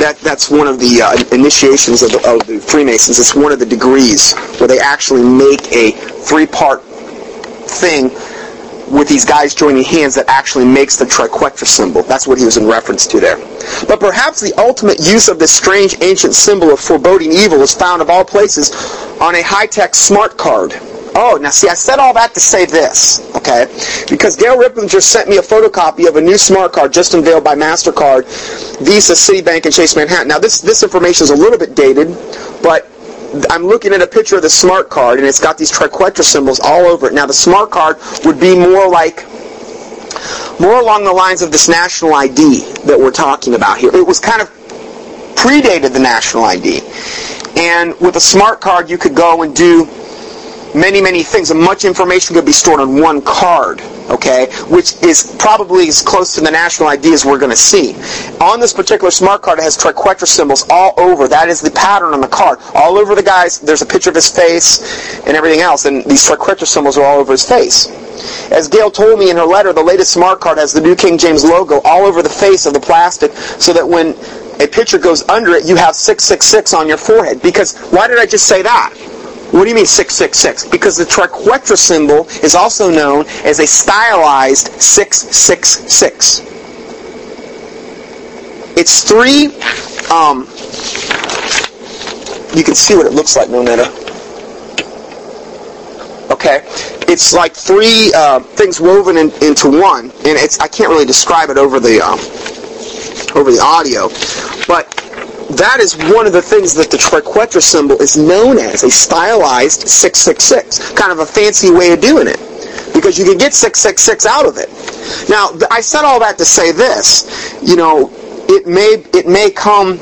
That that's one of the uh, initiations of the, of the Freemasons. It's one of the degrees where they actually make a three-part thing with these guys joining hands that actually makes the triquetra symbol. That's what he was in reference to there. But perhaps the ultimate use of this strange ancient symbol of foreboding evil is found of all places on a high-tech smart card. Oh, now see, I said all that to say this, okay? Because Gail Riplinger sent me a photocopy of a new smart card just unveiled by MasterCard, Visa, Citibank, and Chase Manhattan. Now, this, this information is a little bit dated, but I'm looking at a picture of the smart card, and it's got these triquetra symbols all over it. Now, the smart card would be more like, more along the lines of this national ID that we're talking about here. It was kind of predated the national ID. And with a smart card, you could go and do many, many things, and much information could be stored on one card, okay, which is probably as close to the national ID as we're going to see. On this particular smart card, it has triquetra symbols all over. That is the pattern on the card. All over the guys, there's a picture of his face and everything else, and these triquetra symbols are all over his face. As Gail told me in her letter, the latest smart card has the New King James logo all over the face of the plastic so that when a picture goes under it, you have 666 on your forehead. Because, why did I just say that? What do you mean 666? Because the triquetra symbol is also known as a stylized 666. It's three, um, you can see what it looks like, Moneta. Okay? it's like three uh, things woven in, into one, and it's I can't really describe it over the um, over the audio, but that is one of the things that the triquetra symbol is known as, a stylized 666, kind of a fancy way of doing it, because you can get 666 out of it. Now, I said all that to say this, you know, it may it may come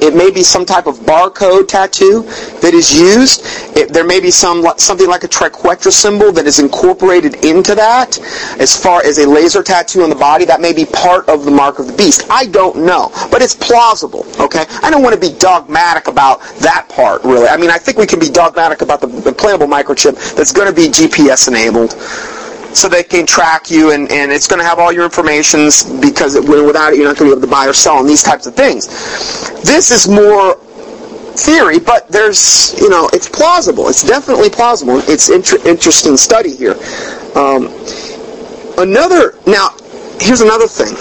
it may be some type of barcode tattoo that is used. It, there may be some something like a triquetra symbol that is incorporated into that. As far as a laser tattoo on the body, that may be part of the mark of the beast. I don't know, but it's plausible. Okay, I don't want to be dogmatic about that part. Really, I mean, I think we can be dogmatic about the implantable microchip that's going to be GPS enabled so they can track you and, and it's going to have all your information because it, without it you're not going to be able to buy or sell and these types of things. This is more theory, but there's, you know, it's plausible. It's definitely plausible. It's inter- interesting study here. Um, another, now, here's another thing.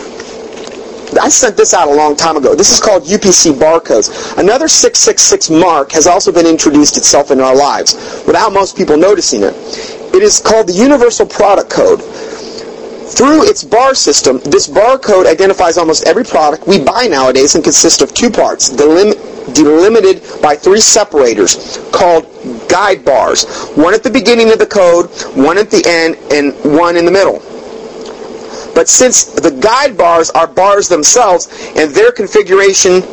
I sent this out a long time ago. This is called UPC barcodes. Another 666 mark has also been introduced itself in our lives without most people noticing it. It is called the Universal Product Code. Through its bar system, this barcode identifies almost every product we buy nowadays and consists of two parts, delim- delimited by three separators called guide bars. One at the beginning of the code, one at the end, and one in the middle. But since the guide bars are bars themselves and their configuration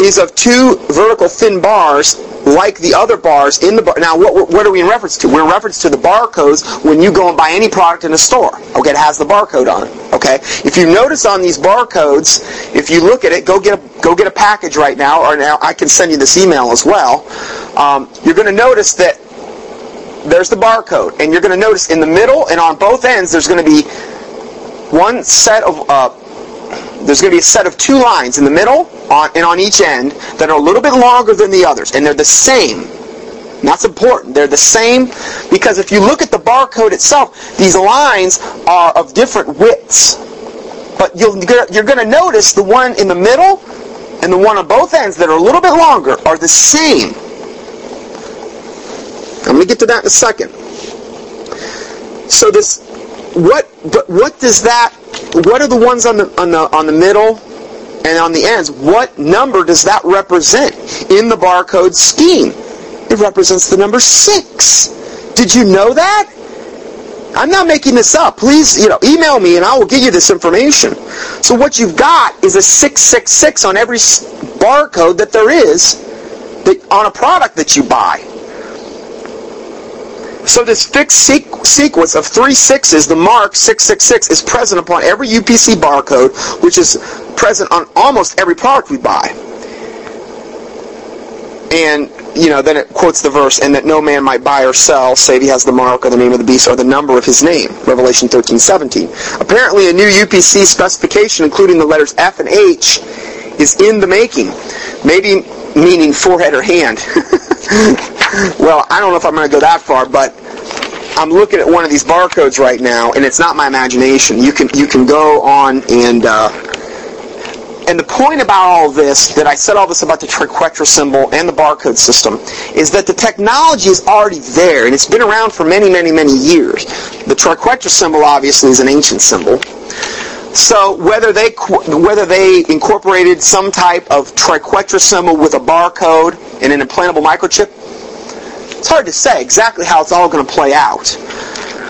is of two vertical thin bars, like the other bars in the bar. Now, what, what are we in reference to? We're in reference to the barcodes when you go and buy any product in a store. Okay, it has the barcode on it. Okay, if you notice on these barcodes, if you look at it, go get a go get a package right now, or now I can send you this email as well. Um, you're going to notice that there's the barcode, and you're going to notice in the middle and on both ends there's going to be one set of uh, there's going to be a set of two lines in the middle on, and on each end that are a little bit longer than the others, and they're the same. And that's important. They're the same because if you look at the barcode itself, these lines are of different widths. But you'll, you're going to notice the one in the middle and the one on both ends that are a little bit longer are the same. I'm going to get to that in a second. So this, what, but what does that what are the ones on the on the on the middle and on the ends? What number does that represent in the barcode scheme? It represents the number six. Did you know that? I'm not making this up. Please, you know, email me and I will give you this information. So what you've got is a 666 on every barcode that there is on a product that you buy. So this fixed sequ- sequence of three sixes, the mark 666, is present upon every UPC barcode, which is present on almost every product we buy. And, you know, then it quotes the verse, and that no man might buy or sell, save he has the mark or the name of the beast or the number of his name. Revelation 13, 17. Apparently a new UPC specification, including the letters F and H, is in the making. Maybe meaning forehead or hand. <laughs> well, I don't know if I'm going to go that far, but I'm looking at one of these barcodes right now, and it's not my imagination. You can you can go on and uh, and the point about all this that I said all this about the triquetra symbol and the barcode system is that the technology is already there, and it's been around for many, many, many years. The triquetra symbol obviously is an ancient symbol. So whether they whether they incorporated some type of triquetra symbol with a barcode and an implantable microchip, it's hard to say exactly how it's all going to play out.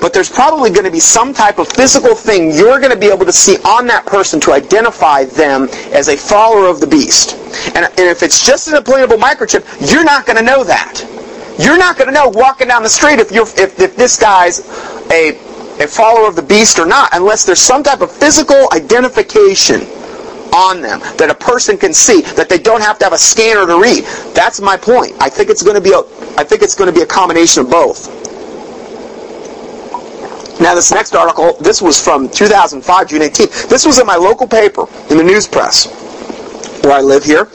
But there's probably going to be some type of physical thing you're going to be able to see on that person to identify them as a follower of the beast. And, and if it's just an implantable microchip, you're not going to know that. You're not going to know walking down the street if, you're, if, if this guy's a a follower of the beast or not unless there's some type of physical identification on them that a person can see that they don't have to have a scanner to read. That's my point. I think it's going to be a I think it's going to be a combination of both. Now this next article, this was from 2005, June 18th. This was in my local paper in the news press where I live here,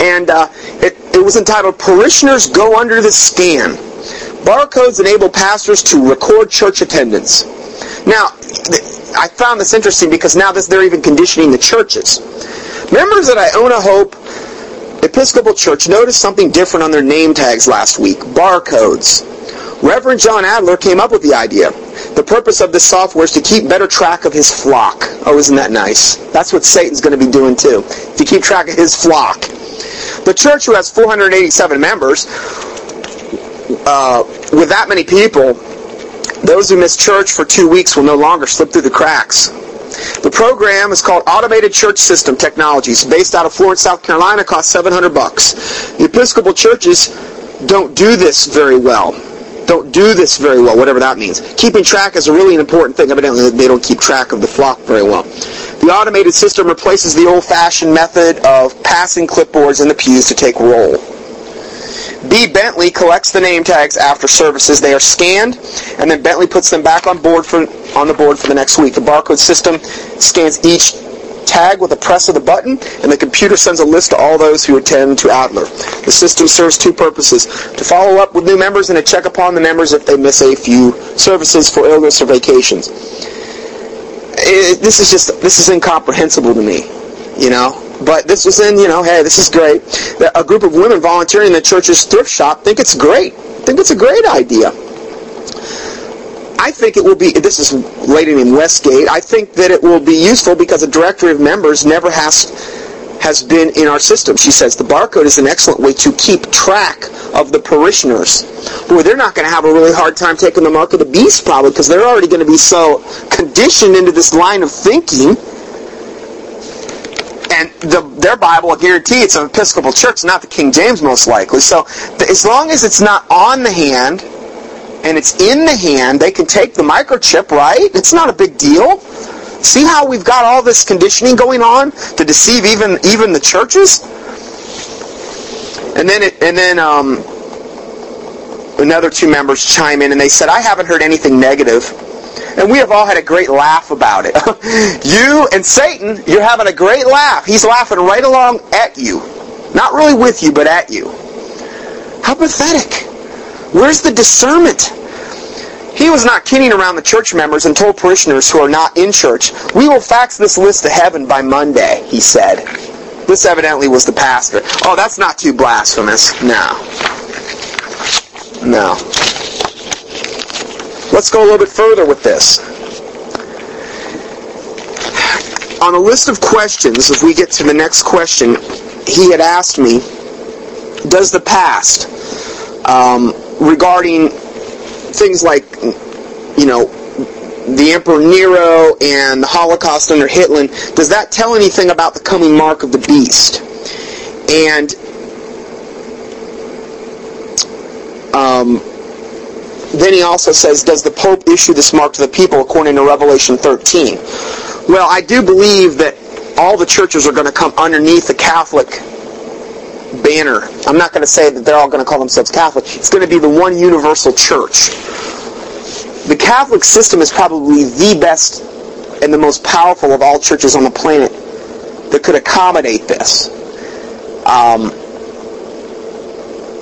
and uh, it, it was entitled "Parishioners Go Under the Scan." Barcodes enable pastors to record church attendance. Now, I found this interesting because now this, they're even conditioning the churches. Members at Iona Hope Episcopal Church noticed something different on their name tags last week. Barcodes. Reverend John Adler came up with the idea. The purpose of this software is to keep better track of his flock. Oh, isn't that nice? That's what Satan's going to be doing too, to keep track of his flock. The church, who has 487 members, uh, with that many people, those who miss church for two weeks will no longer slip through the cracks. The program is called Automated Church System Technologies, based out of Florence, South Carolina, costs 700 bucks. The Episcopal churches don't do this very well. Don't do this very well, whatever that means. Keeping track is a really important thing. Evidently, they don't keep track of the flock very well. The automated system replaces the old-fashioned method of passing clipboards in the pews to take roll. B. Bentley collects the name tags after services. They are scanned, and then Bentley puts them back on board for on the board for the next week. The barcode system scans each tag with a press of the button, and the computer sends a list to all those who attend to Adler. The system serves two purposes: to follow up with new members and to check upon the members if they miss a few services for illness or vacations. It, this is just this is incomprehensible to me, you know. But this was in, you know, hey, this is great. A group of women volunteering in the church's thrift shop think it's great. Think it's a great idea. I think it will be, this is lady in Westgate, I think that it will be useful because a directory of members never has has been in our system. She says the barcode is an excellent way to keep track of the parishioners. Boy, they're not going to have a really hard time taking the mark of the beast probably because they're already going to be so conditioned into this line of thinking and the, their Bible, I guarantee it's an Episcopal church, not the King James most likely. So as long as it's not on the hand and it's in the hand, they can take the microchip, right? It's not a big deal. See how we've got all this conditioning going on to deceive even even the churches? And then it, and then um, another two members chime in and they said, I haven't heard anything negative and we have all had a great laugh about it. <laughs> you and Satan, you're having a great laugh. He's laughing right along at you. Not really with you, but at you. How pathetic. Where's the discernment? He was not kidding around the church members and told parishioners who are not in church, we will fax this list to heaven by Monday, he said. This evidently was the pastor. Oh, that's not too blasphemous. No. No. Let's go a little bit further with this. On a list of questions, if we get to the next question, he had asked me, does the past, um, regarding things like, you know, the Emperor Nero and the Holocaust under Hitler, does that tell anything about the coming mark of the beast? And um, then he also says, does the Pope issue this mark to the people according to Revelation 13? Well, I do believe that all the churches are going to come underneath the Catholic banner. I'm not going to say that they're all going to call themselves Catholic. It's going to be the one universal church. The Catholic system is probably the best and the most powerful of all churches on the planet that could accommodate this. Um,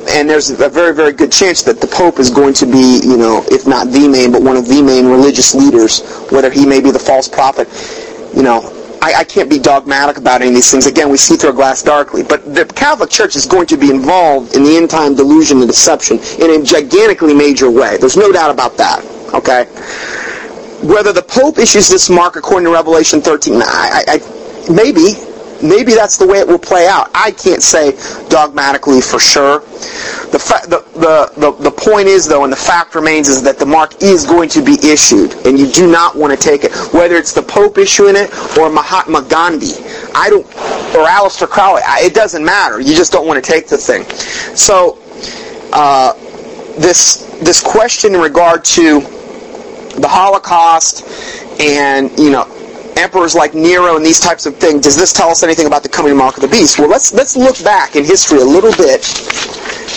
and there's a very, very good chance that the Pope is going to be, you know, if not the main, but one of the main religious leaders, whether he may be the false prophet. You know, I, I can't be dogmatic about any of these things. Again, we see through a glass darkly. But the Catholic Church is going to be involved in the end-time delusion and deception in a gigantically major way. There's no doubt about that. Okay? Whether the Pope issues this mark according to Revelation 13, I, I, maybe, maybe that's the way it will play out. I can't say dogmatically for sure. The, fa- the, the, the, the point is, though, and the fact remains, is that the mark is going to be issued, and you do not want to take it. Whether it's the Pope issuing it or Mahatma Gandhi, I don't, or Aleister Crowley, it doesn't matter. You just don't want to take the thing. So, uh, this this question in regard to the Holocaust and you know emperors like Nero and these types of things, does this tell us anything about the coming mark of the beast? Well, let's let's look back in history a little bit,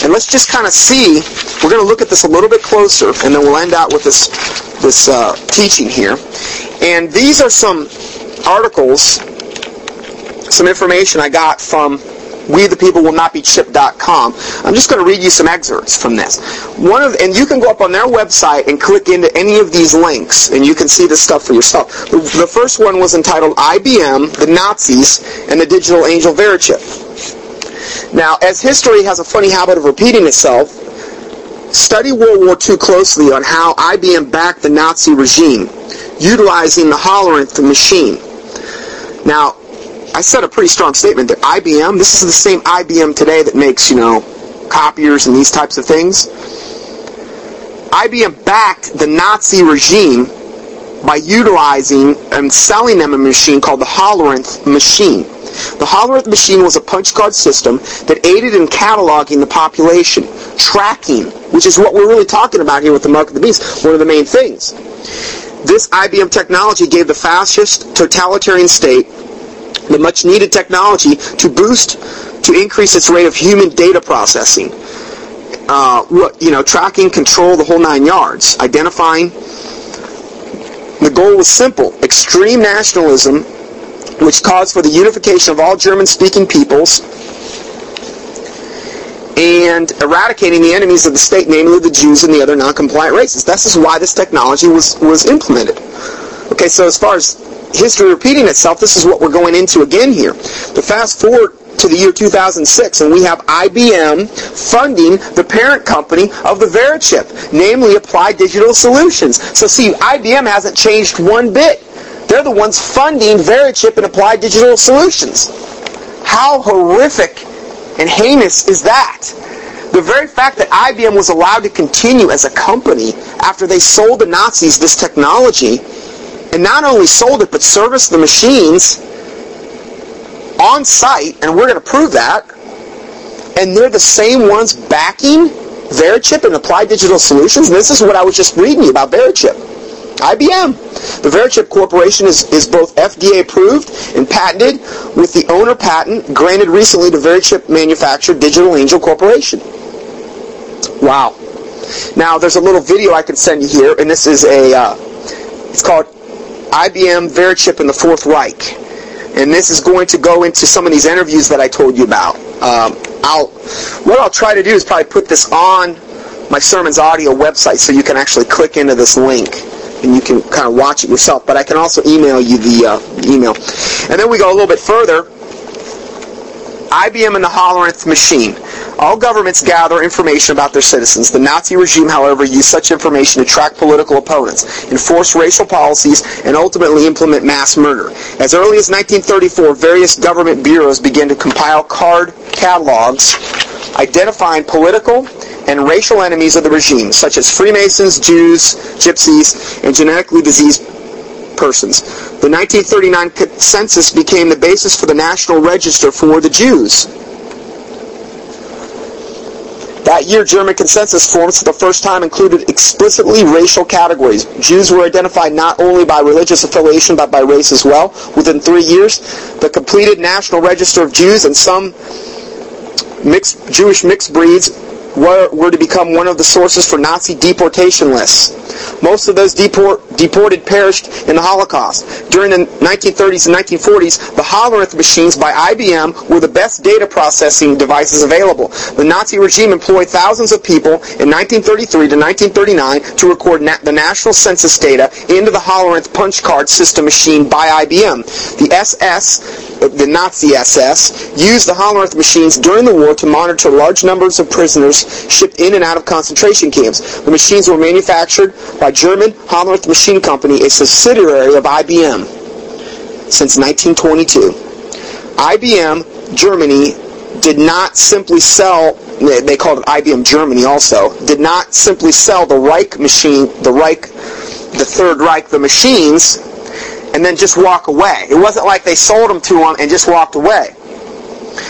and let's just kind of see. We're going to look at this a little bit closer, and then we'll end out with this this uh, teaching here. And these are some articles, some information I got from we the people will not be chipped.com. I'm just going to read you some excerpts from this. One of and you can go up on their website and click into any of these links and you can see this stuff for yourself. The, the first one was entitled IBM, the Nazis, and the Digital Angel Verichip. Now, as history has a funny habit of repeating itself, Study World War II closely on how IBM backed the Nazi regime, utilizing the Hollerith machine. Now, I said a pretty strong statement that IBM, this is the same IBM today that makes, you know, copiers and these types of things. IBM backed the Nazi regime by utilizing and selling them a machine called the Holorinth machine. The Holorinth machine was a punch card system that aided in cataloging the population, tracking, which is what we're really talking about here with the Mark of the Beast, one of the main things. This IBM technology gave the fascist totalitarian state the much needed technology to boost, to increase its rate of human data processing. Uh, you know, tracking, control, the whole nine yards. Identifying. The goal was simple: extreme nationalism, which calls for the unification of all German-speaking peoples, and eradicating the enemies of the state, namely the Jews and the other non-compliant races. This is why this technology was was implemented. Okay, so as far as history repeating itself, this is what we're going into again here. The fast forward to the year 2006, and we have IBM funding the parent company of the Verichip, namely Applied Digital Solutions. So see, IBM hasn't changed one bit. They're the ones funding Verichip and Applied Digital Solutions. How horrific and heinous is that? The very fact that IBM was allowed to continue as a company after they sold the Nazis this technology and not only sold it, but serviced the machines on site, and we're going to prove that. And they're the same ones backing Verichip and Applied Digital Solutions. This is what I was just reading you about Verichip. IBM. The Verichip Corporation is, is both FDA approved and patented with the owner patent granted recently to Verichip manufacturer Digital Angel Corporation. Wow. Now, there's a little video I can send you here, and this is a, uh, it's called IBM Verichip in the Fourth Reich. And this is going to go into some of these interviews that I told you about. Um, I'll, what I'll try to do is probably put this on my sermon's audio website so you can actually click into this link and you can kind of watch it yourself. But I can also email you the uh, email. And then we go a little bit further. IBM and the Holorinth machine. All governments gather information about their citizens. The Nazi regime, however, used such information to track political opponents, enforce racial policies, and ultimately implement mass murder. As early as 1934, various government bureaus began to compile card catalogs identifying political and racial enemies of the regime, such as Freemasons, Jews, Gypsies, and genetically diseased persons. The 1939 census became the basis for the National Register for the Jews. That year, German consensus forms for the first time included explicitly racial categories. Jews were identified not only by religious affiliation but by race as well. Within three years, the completed National Register of Jews and some mixed Jewish mixed breeds were, were to become one of the sources for Nazi deportation lists. Most of those deport, deported perished in the Holocaust. During the 1930s and 1940s, the Hollerith machines by IBM were the best data processing devices available. The Nazi regime employed thousands of people in 1933 to 1939 to record na- the national census data into the Hollerith punch card system machine by IBM. The SS, uh, the Nazi SS, used the Hollerith machines during the war to monitor large numbers of prisoners shipped in and out of concentration camps. The machines were manufactured by German Hollerith Machine Company, a subsidiary of IBM, since 1922. IBM Germany did not simply sell they called it IBM Germany also, did not simply sell the Reich machine, the Reich, the Third Reich, the machines, and then just walk away. It wasn't like they sold them to them and just walked away.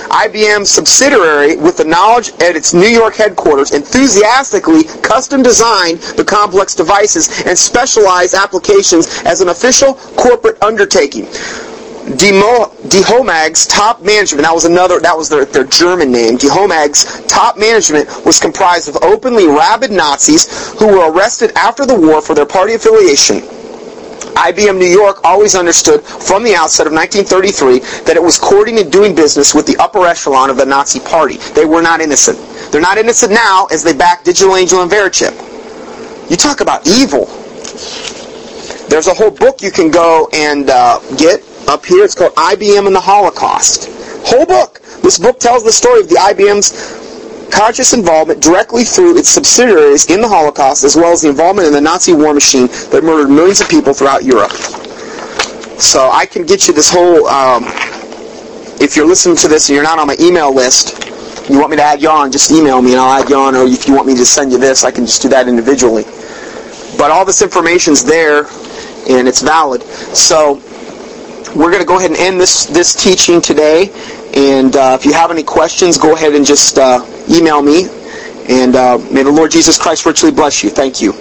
IBM subsidiary with the knowledge at its New York headquarters enthusiastically custom designed the complex devices and specialized applications as an official corporate undertaking. DeHomag's top management, that was another, that was their, their German name, DeHomag's top management was comprised of openly rabid Nazis who were arrested after the war for their party affiliation IBM New York always understood from the outset of 1933 that it was courting and doing business with the upper echelon of the Nazi Party. They were not innocent. They're not innocent now as they back Digital Angel and Verichip. You talk about evil. There's a whole book you can go and uh, get up here. It's called IBM and the Holocaust. Whole book. This book tells the story of the IBM's conscious involvement directly through its subsidiaries in the Holocaust, as well as the involvement in the Nazi war machine that murdered millions of people throughout Europe. So I can get you this whole, um, if you're listening to this and you're not on my email list, you want me to add you on, just email me and I'll add you on, or if you want me to send you this, I can just do that individually. But all this information's there and it's valid. So we're going to go ahead and end this, this teaching today. And uh, if you have any questions, go ahead and just uh, email me. And uh, may the Lord Jesus Christ richly bless you. Thank you.